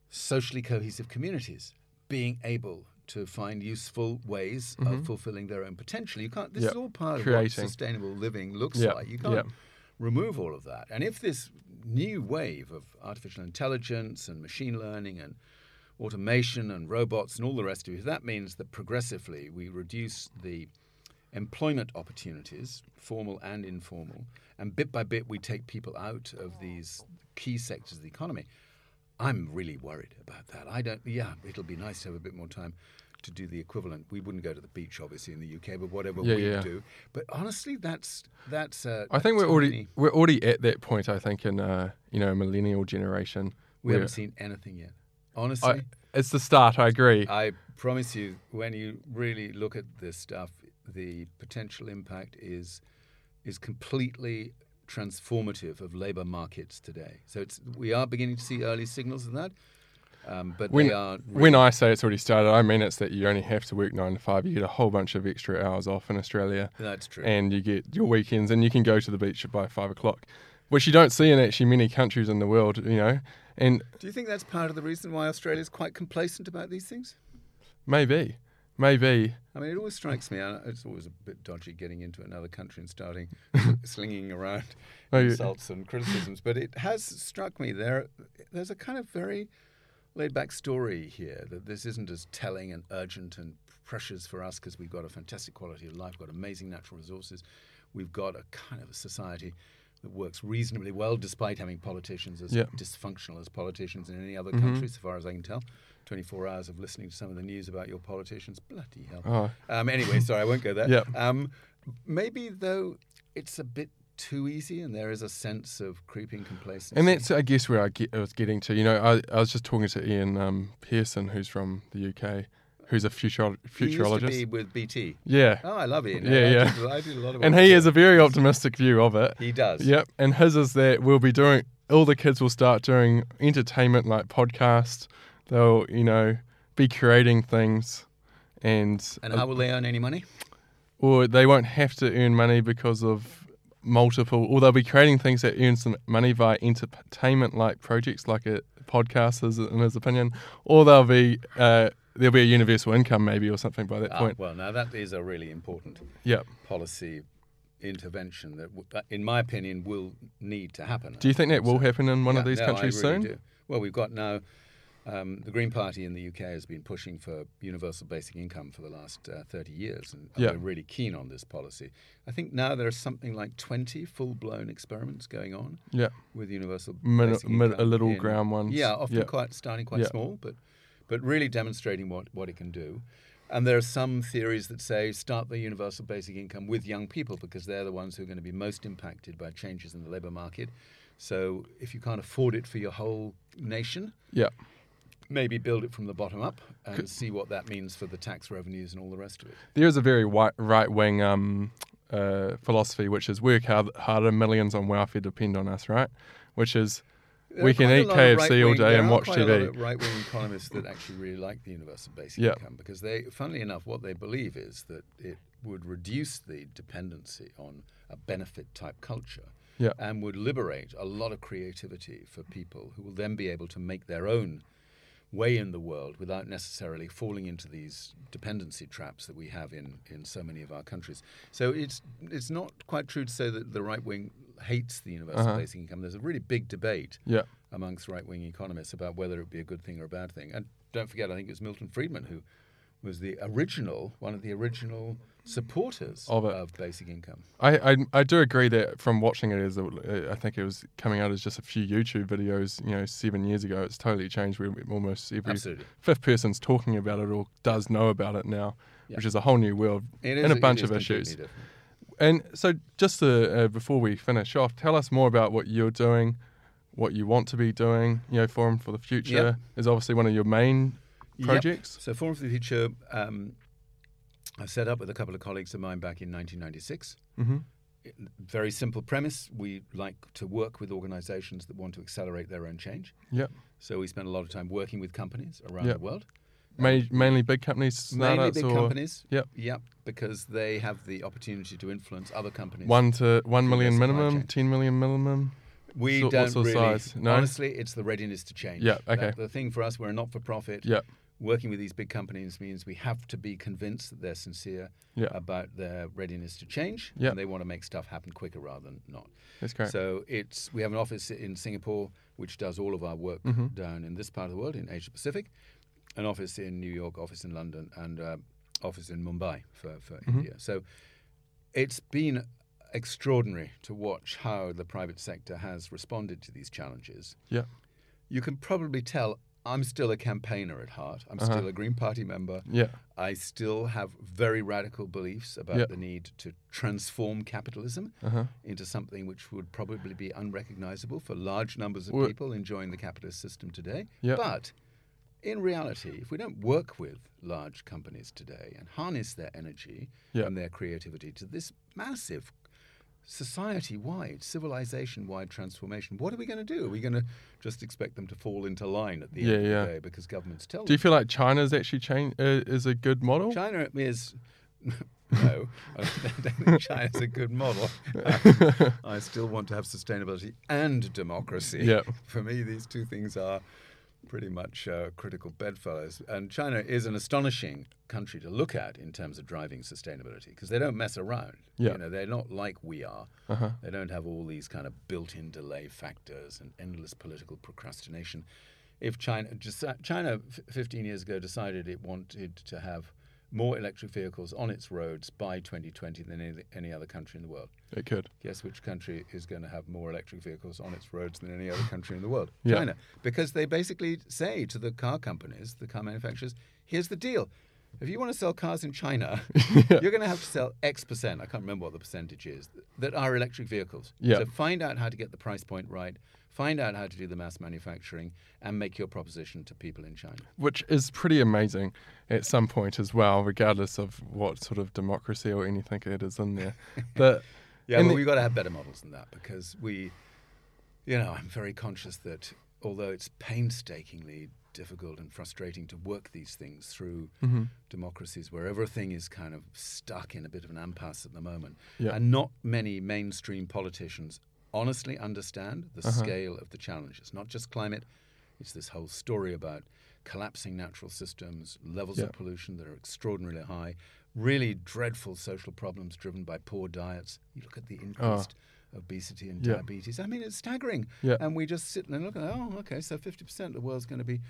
socially cohesive communities, being able to find useful ways of fulfilling their own potential. You can't. This is Mm-hmm. All part of what sustainable living looks Yeah. like. You can't Yeah. remove all of that. And if this new wave of artificial intelligence and machine learning and automation and robots and all the rest of it. That means that progressively we reduce the employment opportunities, formal and informal, and bit by bit we take people out of these key sectors of the economy. I'm really worried about that. I don't. Yeah, it'll be nice to have a bit more time to do the equivalent. We wouldn't go to the beach, obviously, in the UK, but whatever Yeah, we yeah. do. But honestly, that's that's. Uh, I think we're already we're already at that point. I think in uh, you know millennial generation. We haven't seen anything yet. Honestly, I, it's the start. I agree. I promise you, when you really look at this stuff, the potential impact is is completely transformative of labour markets today. So it's we are beginning to see early signals of that, um, but when, they are when I say it's already started, I mean it's that you only have to work nine to five. You get a whole bunch of extra hours off in Australia, that's true. and you get your weekends, and you can go to the beach by five o'clock, which you don't see in actually many countries in the world. You know, and Do you think that's part of the reason why Australia is quite complacent about these things? maybe, maybe, I mean, it always strikes me. It's always a bit dodgy getting into another country and starting *laughs* slinging around Oh, insults and criticisms, but it has struck me there. There's a kind of very laid-back story here that this isn't as telling and urgent and precious for us because we've got a fantastic quality of life, got amazing natural resources, we've got a kind of a society that works reasonably well despite having politicians as Yeah. dysfunctional as politicians in any other Mhm. country, so far as I can tell. 24 hours of listening to some of the news about your politicians. Bloody hell. oh, Um, anyway, sorry, I won't go there. *laughs* Yep. Um, maybe though it's a bit too easy, and there is a sense of creeping complacency. And that's, I guess, where I, get, I was getting to. You know, I, I was just talking to Ian um, Pearson, who's from the UK, who's a he to futurologist. be with BT. yeah, Oh, I love Ian. Yeah, I yeah. I did a lot of and he has a very optimistic view of it. He does. Yep, and his is that we'll be doing. All the kids will start doing entertainment like podcasts. They'll, you know, be creating things, and And how will they earn any money? or they won't have to earn money because of multiple, or they'll be creating things that earn some money via entertainment like projects, like a podcast, is in his opinion, or they'll be uh, there'll be a universal income maybe or something by that Ah, point. well, now that is a really important Yep. policy intervention that, w- that, in my opinion, will need to happen. Do you think that will happen in one of these no, countries really soon? Do. Well, we've got now um, the Green Party in the UK has been pushing for universal basic income for the last uh, 30 years, and Yeah. we're really keen on this policy. I think now there are something like 20 full-blown experiments going on Yeah. with universal Mid- basic mid- income a little in- ground ones. Yeah, often Yeah. quite starting quite Yeah. small, but but really demonstrating what, what it can do. And there are some theories that say start the universal basic income with young people because they're the ones who are going to be most impacted by changes in the labour market. So if you can't afford it for your whole nation, Yeah. Maybe build it from the bottom up and see what that means for the tax revenues and all the rest of it. There is a very right wing um, uh, philosophy, which is work hard, harder, millions on welfare depend on us, right? Which is There We can eat KFC all day and watch TV. right-wing economists that actually really like the universal basic Yeah. income because they, funnily enough, what they believe is that it would reduce the dependency on a benefit-type culture Yeah. and would liberate a lot of creativity for people who will then be able to make their own way in the world without necessarily falling into these dependency traps that we have in, in so many of our countries. So it's it's not quite true to say that the right wing hates the universal Uh-huh. basic income. There's a really big debate yeah, amongst right wing economists about whether it would be a good thing or a bad thing. And don't forget, I think it was Milton Friedman who was the original, one of the original supporters Of it. basic income. I, I I do agree that from watching it as a, I think it was coming out as just a few YouTube videos, you know, seven years ago. It's totally changed. Where almost every Absolutely. fifth person's talking about it or does know about it now, Yeah. which is a whole new world and a bunch of issues. different. And so, just to, uh, before we finish off, tell us more about what you're doing, what you want to be doing. You know, Forum for the Future Yep. is obviously one of your main Yep. projects. So Forum for the Future, um, I set up with a couple of colleagues of mine back in 1996. hmm Very simple premise. We like to work with organizations that want to accelerate their own change. Yep. So we spend a lot of time working with companies around Yep. the world. Ma- mainly big companies, Mainly big or companies. Yep. Yep. Because they have the opportunity to influence other companies. one to million minimum, ten million minimum. We So- don't really. size? No? Honestly, it's the readiness to change. Yeah, okay. That- the thing for us, we're a not-for-profit. Yep. Working with these big companies means we have to be convinced that they're sincere Yeah. about their readiness to change Yeah. and they want to make stuff happen quicker rather than not. That's great. So it's we have an office in Singapore which does all of our work Mm-hmm. down in this part of the world in Asia Pacific, an office in New York, office in London, and uh, office in Mumbai for, for Mm-hmm. India. So it's been extraordinary to watch how the private sector has responded to these challenges. yeah. You can probably tell I'm still a campaigner at heart. I'm Uh-huh. still a Green Party member. Yeah. I still have very radical beliefs about Yeah. the need to transform capitalism Uh-huh. into something which would probably be unrecognizable for large numbers of Well- people enjoying the capitalist system today. Yeah. But in reality, if we don't work with large companies today and harness their energy Yeah. and their creativity to this massive society wide, civilization wide transformation, what are we going to do? Are we going to just expect them to fall into line at the Yeah, end of the day because governments tell Do you feel like China's actually change uh, is a good model? China is. *laughs* No, I don't think *laughs* China's a good model. Um, *laughs* I still want to have sustainability and democracy. Yeah. For me, these two things are pretty much uh, critical bedfellows. And China is an astonishing country to look at in terms of driving sustainability because they don't mess around. Yeah. You know, they're not like we are. Uh-huh. They don't have all these kind of built-in delay factors and endless political procrastination. If China, just, China, 15 years ago, decided it wanted to have more electric vehicles on its roads by 2020 than any, any other country in the world. It could. Guess which country is going to have more electric vehicles on its roads than any other country in the world? Yeah. China. Because they basically say to the car companies, the car manufacturers, here's the deal. If you want to sell cars in China, *laughs* you're going to have to sell X percent, I can't remember what the percentage is, that are electric vehicles. Yeah. So find out how to get the price point right, find out how to do the mass manufacturing, and make your proposition to people in China. Which is pretty amazing at some point as well, regardless of what sort of democracy or anything it is in there. *laughs* But Yeah, but the- we've got to have better models than that because we, you know, I'm very conscious that although it's painstakingly difficult and frustrating to work these things through Mm-hmm. democracies where everything is kind of stuck in a bit of an impasse at the moment, Yeah. and not many mainstream politicians honestly understand the Uh-huh. scale of the challenges. Not just climate; it's this whole story about collapsing natural systems, levels Yeah. of pollution that are extraordinarily high, really dreadful social problems driven by poor diets. You look at the increased obesity and Yeah. diabetes. I mean, it's staggering. Yeah. And we just sit and look at, oh, okay, so 50% of the world's going to be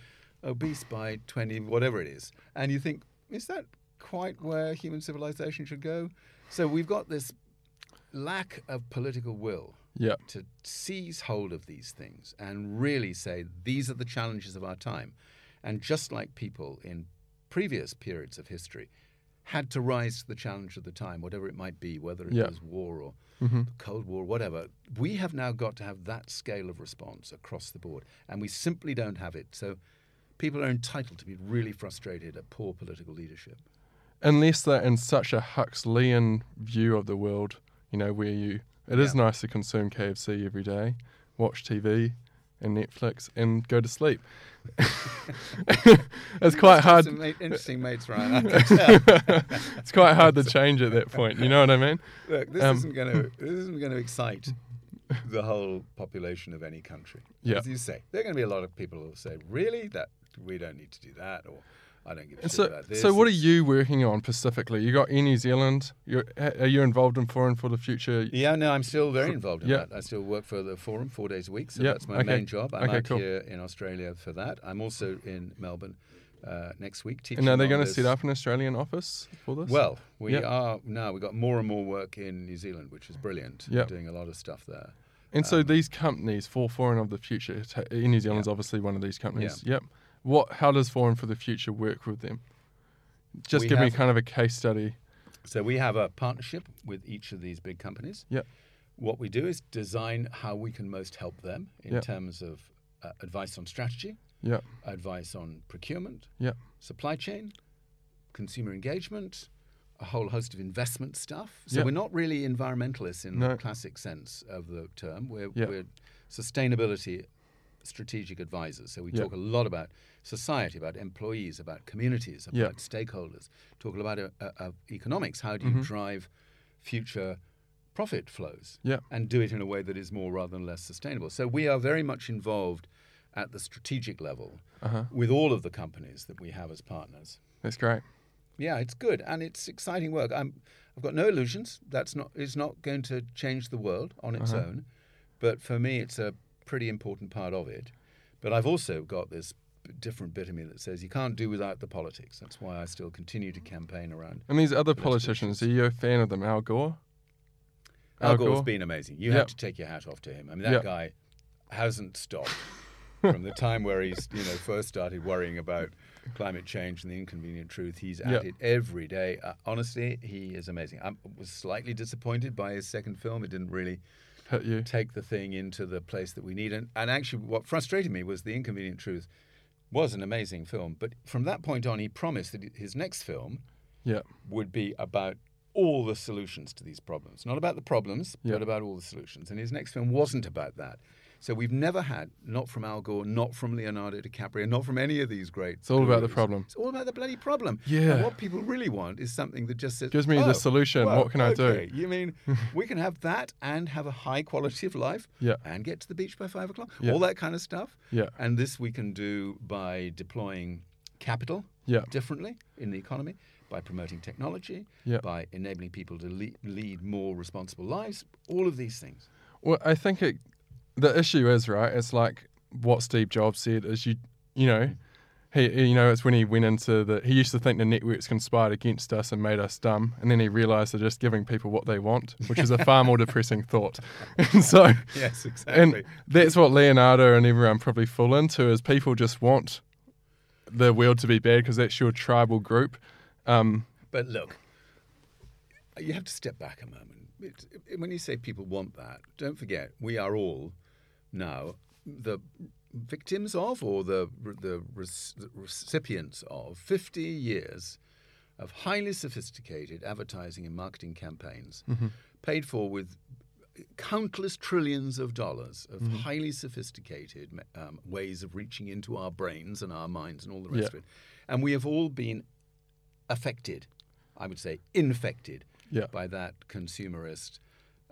obese by 20, whatever it is. And you think, is that quite where human civilization should go? So we've got this lack of political will yeah, to seize hold of these things and really say these are the challenges of our time. And just like people in previous periods of history had to rise to the challenge of the time, whatever it might be, whether it Yeah. was war or Mhm. the Cold War, whatever, we have now got to have that scale of response across the board. And we simply don't have it. So people are entitled to be really frustrated at poor political leadership. unless they're in such a Huxleyan view of the world, you know, where you it is Yeah. nice to consume KFC every day, watch TV and Netflix, and go to sleep. *laughs* it's quite hard. Some interesting mates, Ryan. I can *laughs* tell. It's quite hard to *laughs* change at that point. You know what I mean? Look, this Um, isn't going to this isn't going to excite the whole population of any country. Yeah. As you say, there are going to be a lot of people who will say, "Really, that we don't need to do that," or "I don't give a And shit so, about this." so what are you working on specifically? You got in New Zealand. You're, are you involved in Forum for the Future? Yeah, no, I'm still very involved in Yeah. that. I still work for the forum four days a week, so Yeah, that's my okay. main job. I'm Okay, out cool. here in Australia for that. I'm also in Melbourne uh, next week teaching. And are they going to set up an Australian office for this? Well, we Yeah. are now. We've got more and more work in New Zealand, which is brilliant. Yeah. We're doing a lot of stuff there. and so um, these companies, for Forum of the Future, in New Zealand's Yeah. obviously one of these companies. Yep. What? How does Forum for the Future work with them? Just We give me kind of a case study. So we have a partnership with each of these big companies. Yeah. What we do is design how we can most help them in Yep. terms of uh, advice on strategy, Yeah. advice on procurement, Yeah. supply chain, consumer engagement, a whole host of investment stuff. So Yep. we're not really environmentalists in No. the classic sense of the term. We're, Yep. we're sustainability strategic advisors. So we talk a lot about society, about employees, about communities, about stakeholders. Talk about uh, uh, economics. How do you Mhm. drive future profit flows Yeah. and do it in a way that is more rather than less sustainable? So we are very much involved at the strategic level Uh-huh. with all of the companies that we have as partners. That's great. Yeah, it's good and it's exciting work. I'm, I've got no illusions. That's not it's not going to change the world on its Uh-huh. own, but for me, it's a pretty important part of it. But I've also got this different bit of me that says you can't do without the politics. That's why I still continue to campaign around. And these other politicians, are you a fan of them? Al Gore? Al Al Gore's Gore? been amazing. You Yep. have to take your hat off to him. I mean, that Yep. guy hasn't stopped *laughs* from the time where he's you know first started worrying about climate change and the inconvenient truth. He's at Yep. it every day. Uh, honestly, he is amazing. I was slightly disappointed by his second film. It didn't really Hit you? take the thing into the place that we need. And, and actually, what frustrated me was the inconvenient truth was an amazing film. But from that point on, he promised that his next film Yeah. would be about all the solutions to these problems. Not about the problems, Yeah. but about all the solutions. And his next film wasn't about that. So we've never had, not from Al Gore, not from Leonardo DiCaprio, not from any of these great. It's all about the problem. It's all about the bloody problem. Yeah. And what people really want is something that just says, Gives me the "Oh, solution. well, What can I do?" You mean *laughs* we can have that and have a high quality of life Yeah. and get to the beach by five o'clock? Yeah. All that kind of stuff. Yeah. And this we can do by deploying capital Yeah. differently in the economy, by promoting technology, Yeah. by enabling people to lead, lead more responsible lives, all of these things. Well, I think it, the issue is right. It's like what Steve Jobs said: is you, you know, he, you know, it's when he went into the. He used to think the networks conspired against us and made us dumb, and then he realised they're just giving people what they want, which is a far more depressing thought. *laughs* And so, Yes, exactly and that's what Leonardo and everyone probably fall into: is people just want the world to be bad because that's your tribal group. Um, But look, you have to step back a moment. It, it- when you say people want that, don't forget we are all now the victims of or the the recipients of 50 years of highly sophisticated advertising and marketing campaigns paid for with countless trillions of dollars of highly sophisticated um, ways of reaching into our brains and our minds and all the rest Yeah. of it. And we have all been affected, I would say infected, Yeah. by that consumerist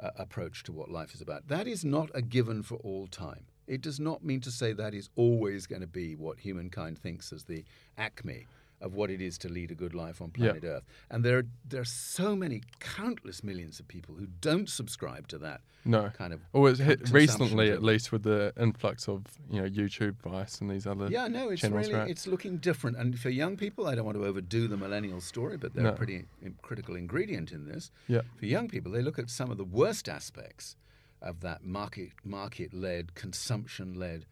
uh, approach to what life is about. That is not a given for all time. It does not mean to say that is always going to be what humankind thinks as the acme of what it is to lead a good life on Yeah. planet Earth. And there are, there are so many, countless millions of people who don't subscribe to that no. kind of Or it's hit recently, at least, with the influx of you know YouTube, Vice, and these other Yeah, no, it's channels, really right? it's looking different. And for young people, I don't want to overdo the millennial story, but they're No. a pretty critical ingredient in this. Yeah. For young people, they look at some of the worst aspects of that market market led, consumption led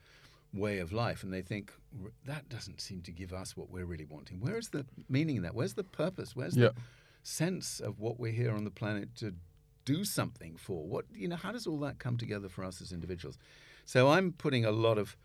way of life, and they think that doesn't seem to give us what we're really wanting. Where is the meaning in that? Where's the purpose? Where's Yeah. the sense of what we're here on the planet to do something for? What you know? How does all that come together for us as individuals? So I'm putting a lot of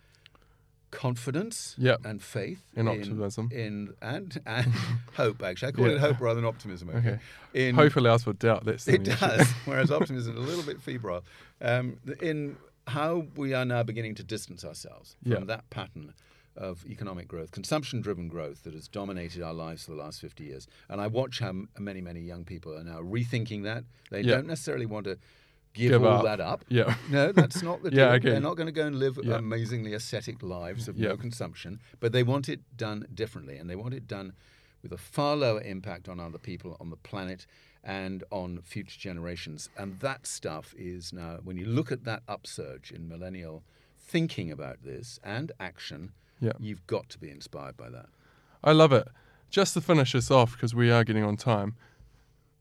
confidence Yeah. and faith And in- optimism. in and and *laughs* hope actually I call Yeah. it hope rather than optimism okay, Okay. in Hope allows for doubt. That's it does whereas optimism is a little bit febrile um, in how we are now beginning to distance ourselves from Yeah. that pattern of economic growth consumption driven growth that has dominated our lives for the last 50 years and I watch how many many young people are now rethinking that they Yeah. don't necessarily want to give, Give all up. that up Yeah. no, that's not the *laughs* Yeah, deal. okay. They're not going to go and live Yeah. amazingly ascetic lives of Yeah. no consumption, but they want it done differently, and they want it done with a far lower impact on other people, on the planet, and on future generations. And that stuff is now, when you look at that upsurge in millennial thinking about this and action, Yeah. you've got to be inspired by that. I love it. Just to finish this off, because we are getting on time.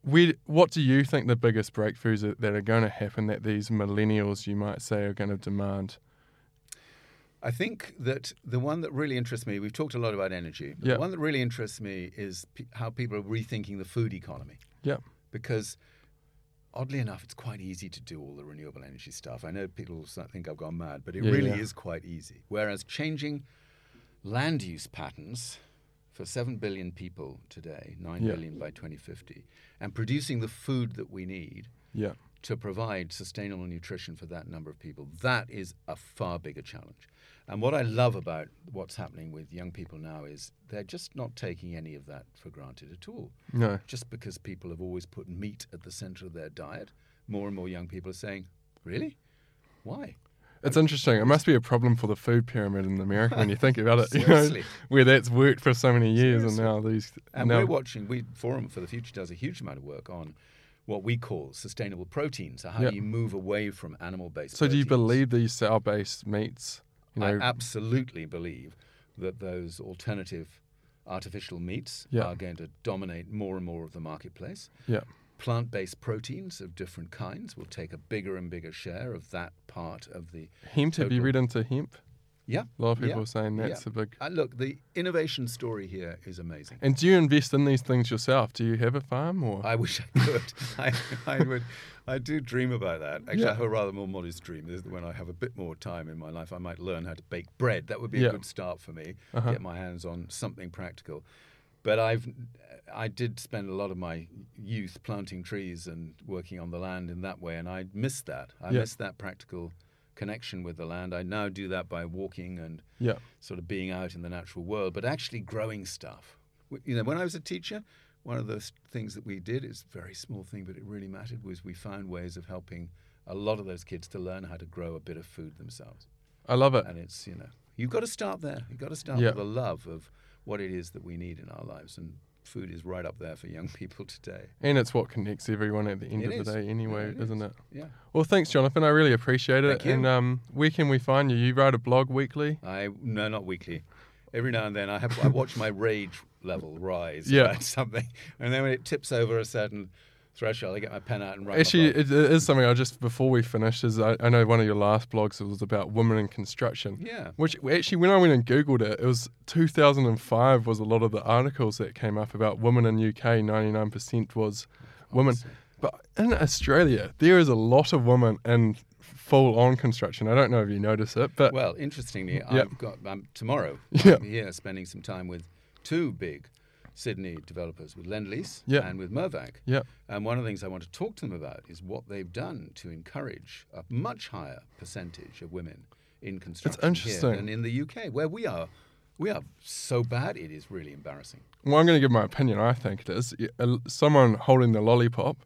We, what do you think the biggest breakthroughs are, that are going to happen that these millennials, you might say, are going to demand? I think that the one that really interests me, we've talked a lot about energy, but Yeah. the one that really interests me is pe- how people are rethinking the food economy. Yeah. because oddly enough, it's quite easy to do all the renewable energy stuff. I know people think I've gone mad, but it Yeah, really yeah. is quite easy. Whereas changing land use patterns for 7 billion people today, nine Yeah. billion by 2050, and producing the food that we need Yeah. to provide sustainable nutrition for that number of people, that is a far bigger challenge. And what I love about what's happening with young people now is they're just not taking any of that for granted at all No. just because people have always put meat at the center of their diet, more and more young people are saying, "Really? Why?" It's interesting. It must be a problem for the food pyramid in America when you think about it. *laughs* You know, Seriously. where that's worked for so many years, Seriously. and now these. And now, we're watching. We Forum for the Future does a huge amount of work on what we call sustainable proteins. So how Yeah. do you move away from animal-based? so, do you believe these cell-based meats? You know, I absolutely believe that those alternative artificial meats Yeah. are going to dominate more and more of the marketplace. yeah, Plant-based proteins of different kinds will take a bigger and bigger share of that part of the hemp. Have you read into hemp? Yeah. A lot of yeah, people are saying that's yeah. a big. Uh, look, the innovation story here is amazing. And do you invest in these things yourself? Do you have a farm or? I wish I could. *laughs* I, I would. I do dream about that. Actually, Yeah. I have a rather more modest dream. Is that when I have a bit more time in my life, I might learn how to bake bread. That would be Yeah. a good start for me. Uh-huh. Get my hands on something practical. But I've, I did spend a lot of my youth planting trees and working on the land in that way, and I missed that. I Yeah. missed that practical connection with the land. I now do that by walking and yeah, sort of being out in the natural world, but actually growing stuff. You know, when I was a teacher, one of the things that we did is a very small thing, but it really mattered. Was we found ways of helping a lot of those kids to learn how to grow a bit of food themselves. I love it. And it's you know, you've got to start there. You've got to start Yeah. with a love of what it is that we need in our lives, and food is right up there for young *laughs* people today. And it's what connects everyone at the end It of the day, anyway, Yeah, it isn't is. it? Yeah. Well, thanks, Jonathan. I really appreciate it. And um, where can we find you? You write a blog weekly. I no, not weekly. Every now and then, I have I watch my rage level rise *laughs* Yeah. about something, and then when it tips over a certain threshold, I get my pen out and write. Actually, it, it is something I just before we finish is I, I know one of your last blogs it was about women in construction. yeah, Which actually, when I went and googled it, it was 2005 was a lot of the articles that came up about women in UK. 99% was women, Obviously. but in Australia there is a lot of women in full-on construction. I don't know if you notice it, but Well, interestingly, Yeah. I've got um, tomorrow. Yeah. I'm here spending some time with two big Sydney developers, with Lendlease Yeah. and with Mirvac. yeah, And one of the things I want to talk to them about is what they've done to encourage a much higher percentage of women in construction interesting. here than in the UK, where we are. We are so bad; it is really embarrassing. Well, I'm going to give my opinion. I think it is. Uh, Someone holding the lollipop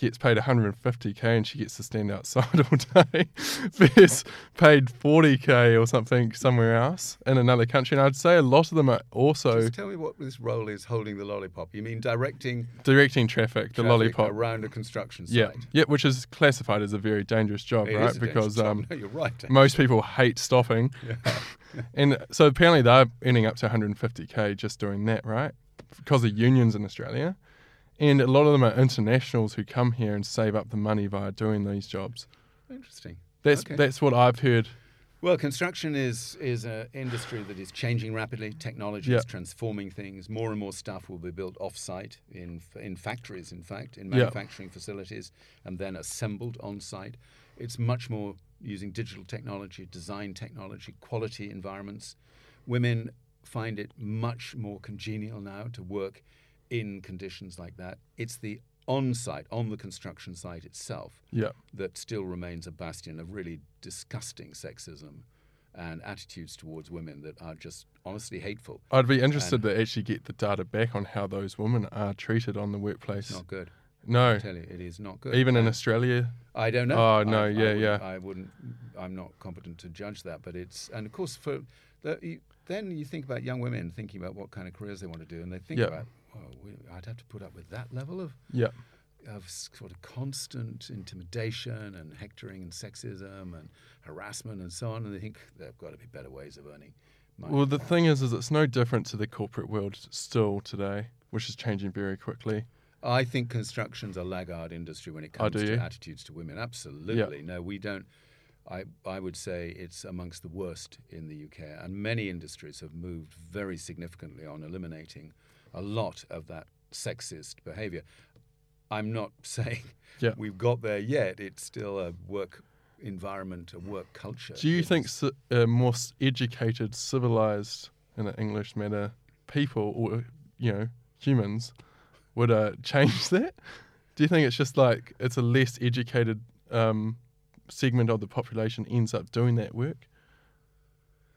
gets paid 150k and she gets to stand outside *laughs* all day. Versus paid 40k or something somewhere else in another country. And I'd say a lot of them are also Just tell me what this role is holding the lollipop. You mean directing directing traffic, the lollipop. around a construction site? Yeah, yeah, which is classified as a very dangerous job, It right? Because um, no, you're right. most people hate stopping. Yeah. *laughs* and so apparently they're earning up to 150k just doing that, right? Because of unions in Australia. And a lot of them are internationals who come here and save up the money via doing these jobs. Interesting. That's Okay. that's what I've heard. Well, construction is is an industry that is changing rapidly. Technology Yeah. is transforming things. More and more stuff will be built off-site in in factories, in fact, in manufacturing facilities, and then assembled on-site. It's much more using digital technology, design technology, quality environments. Women find it much more congenial now to work in conditions like that. It's the on-site, on the construction site itself, Yeah. that still remains a bastion of really disgusting sexism and attitudes towards women that are just honestly hateful. I'd be interested to actually get the data back on how those women are treated on the workplace. Not good. no. I tell you, it is not good. Even in Australia. I don't know. Oh, no, I, yeah, I yeah. I wouldn't. I'm not competent to judge that, but it's and of course for the, you, then you think about young women thinking about what kind of careers they want to do, and they think Yeah. about, oh, I'd have to put up with that level of Yeah. of sort of constant intimidation and hectoring and sexism and harassment and so on, and they think there've got to be better ways of earning money. Well, the thing is, is it's no different to the corporate world still today, which is changing very quickly. I think construction's a laggard industry when it Oh, comes do to you? attitudes to women. Absolutely. No, we don't. I, I would say it's amongst the worst in the UK, and many industries have moved very significantly on eliminating a lot of that sexist behaviour. I'm not *laughs* saying Yeah. we've got there yet. It's still a work environment, a work culture. Do you think uh, more educated, civilized, in an English manner, people or you know humans would uh, *laughs* change that? Do you think it's just like it's a less educated um, segment of the population ends up doing that work?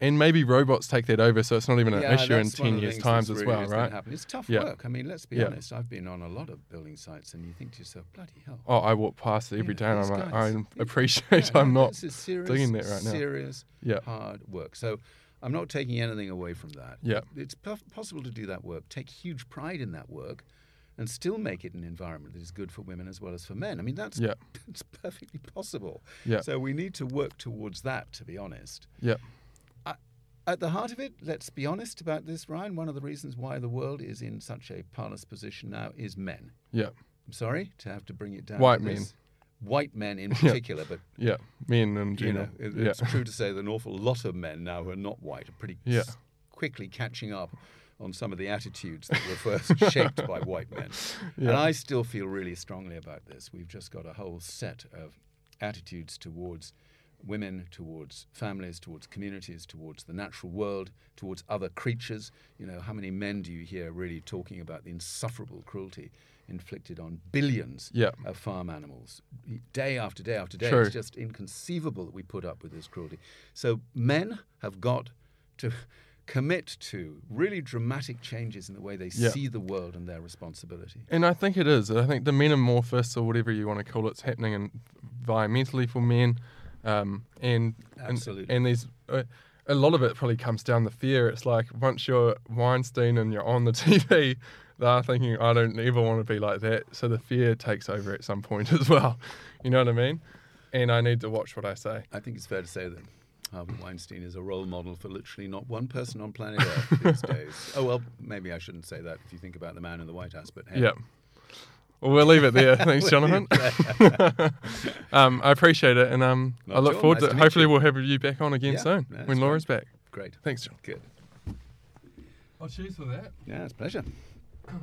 And maybe robots take that over, so it's not even an Yeah, issue in that's one of ten years' times that's as really well, right? It's tough Yeah. work. I mean, let's be Yeah. honest. I've been on a lot of building sites, and you think to yourself, "Bloody hell!" Oh, I walk past it every day, and I'm like, guys- I appreciate I'm not. serious, doing that right now. Serious, Yeah, hard work. So I'm not taking anything away from that. Yeah. It's possible to do that work, take huge pride in that work, and still make it an environment that is good for women as well as for men. I mean, that's Yeah. *laughs* it's perfectly possible. Yeah. So we need to work towards that, to be honest. yeah, At the heart of it, let's be honest about this, Ryan. One of the reasons why the world is in such a parlous position now is men. yeah, I'm sorry to have to bring it down. White men. White men in *laughs* particular, but yeah. Men in you general. know, it, yeah, it's true to say that an awful lot of men now who are not white are pretty Yeah. s- quickly catching up on some of the attitudes that were first *laughs* shaped by white men. And I still feel really strongly about this. We've just got a whole set of attitudes towards women, towards families, towards communities, towards the natural world, towards other creatures. You know, how many men do you hear really talking about the insufferable cruelty inflicted on billions Yeah. of farm animals day after day after day? True. It's just inconceivable that we put up with this cruelty. So men have got to commit to really dramatic changes in the way they Yeah. see the world and their responsibility. And I think it is. I think the metamorphosis or whatever you want to call it's happening environmentally for men, um, and and, Absolutely. and there's uh, a lot of it probably comes down to fear. It's like once you're Weinstein and you're on the *laughs* TV, they're thinking I don't ever want to be like that. So the fear takes over at some point *laughs* as well. You know what I mean? And I need to watch what I say. I think it's fair to say that Harvey Weinstein is a role model for literally not one person on planet Earth these *laughs* days. Oh well, maybe I shouldn't say that if you think about the man in the White House, but hey, Yeah. Well, we'll leave it there. *laughs* Thanks, Jonathan. *laughs* um, I appreciate it, and um, I look at all. forward Nice to. to hopefully, you. we'll have you back on again Yeah, soon that's when Laura's back. great, Thanks, John. good. Oh, cheers for that. Yeah, it's a pleasure. *clears throat*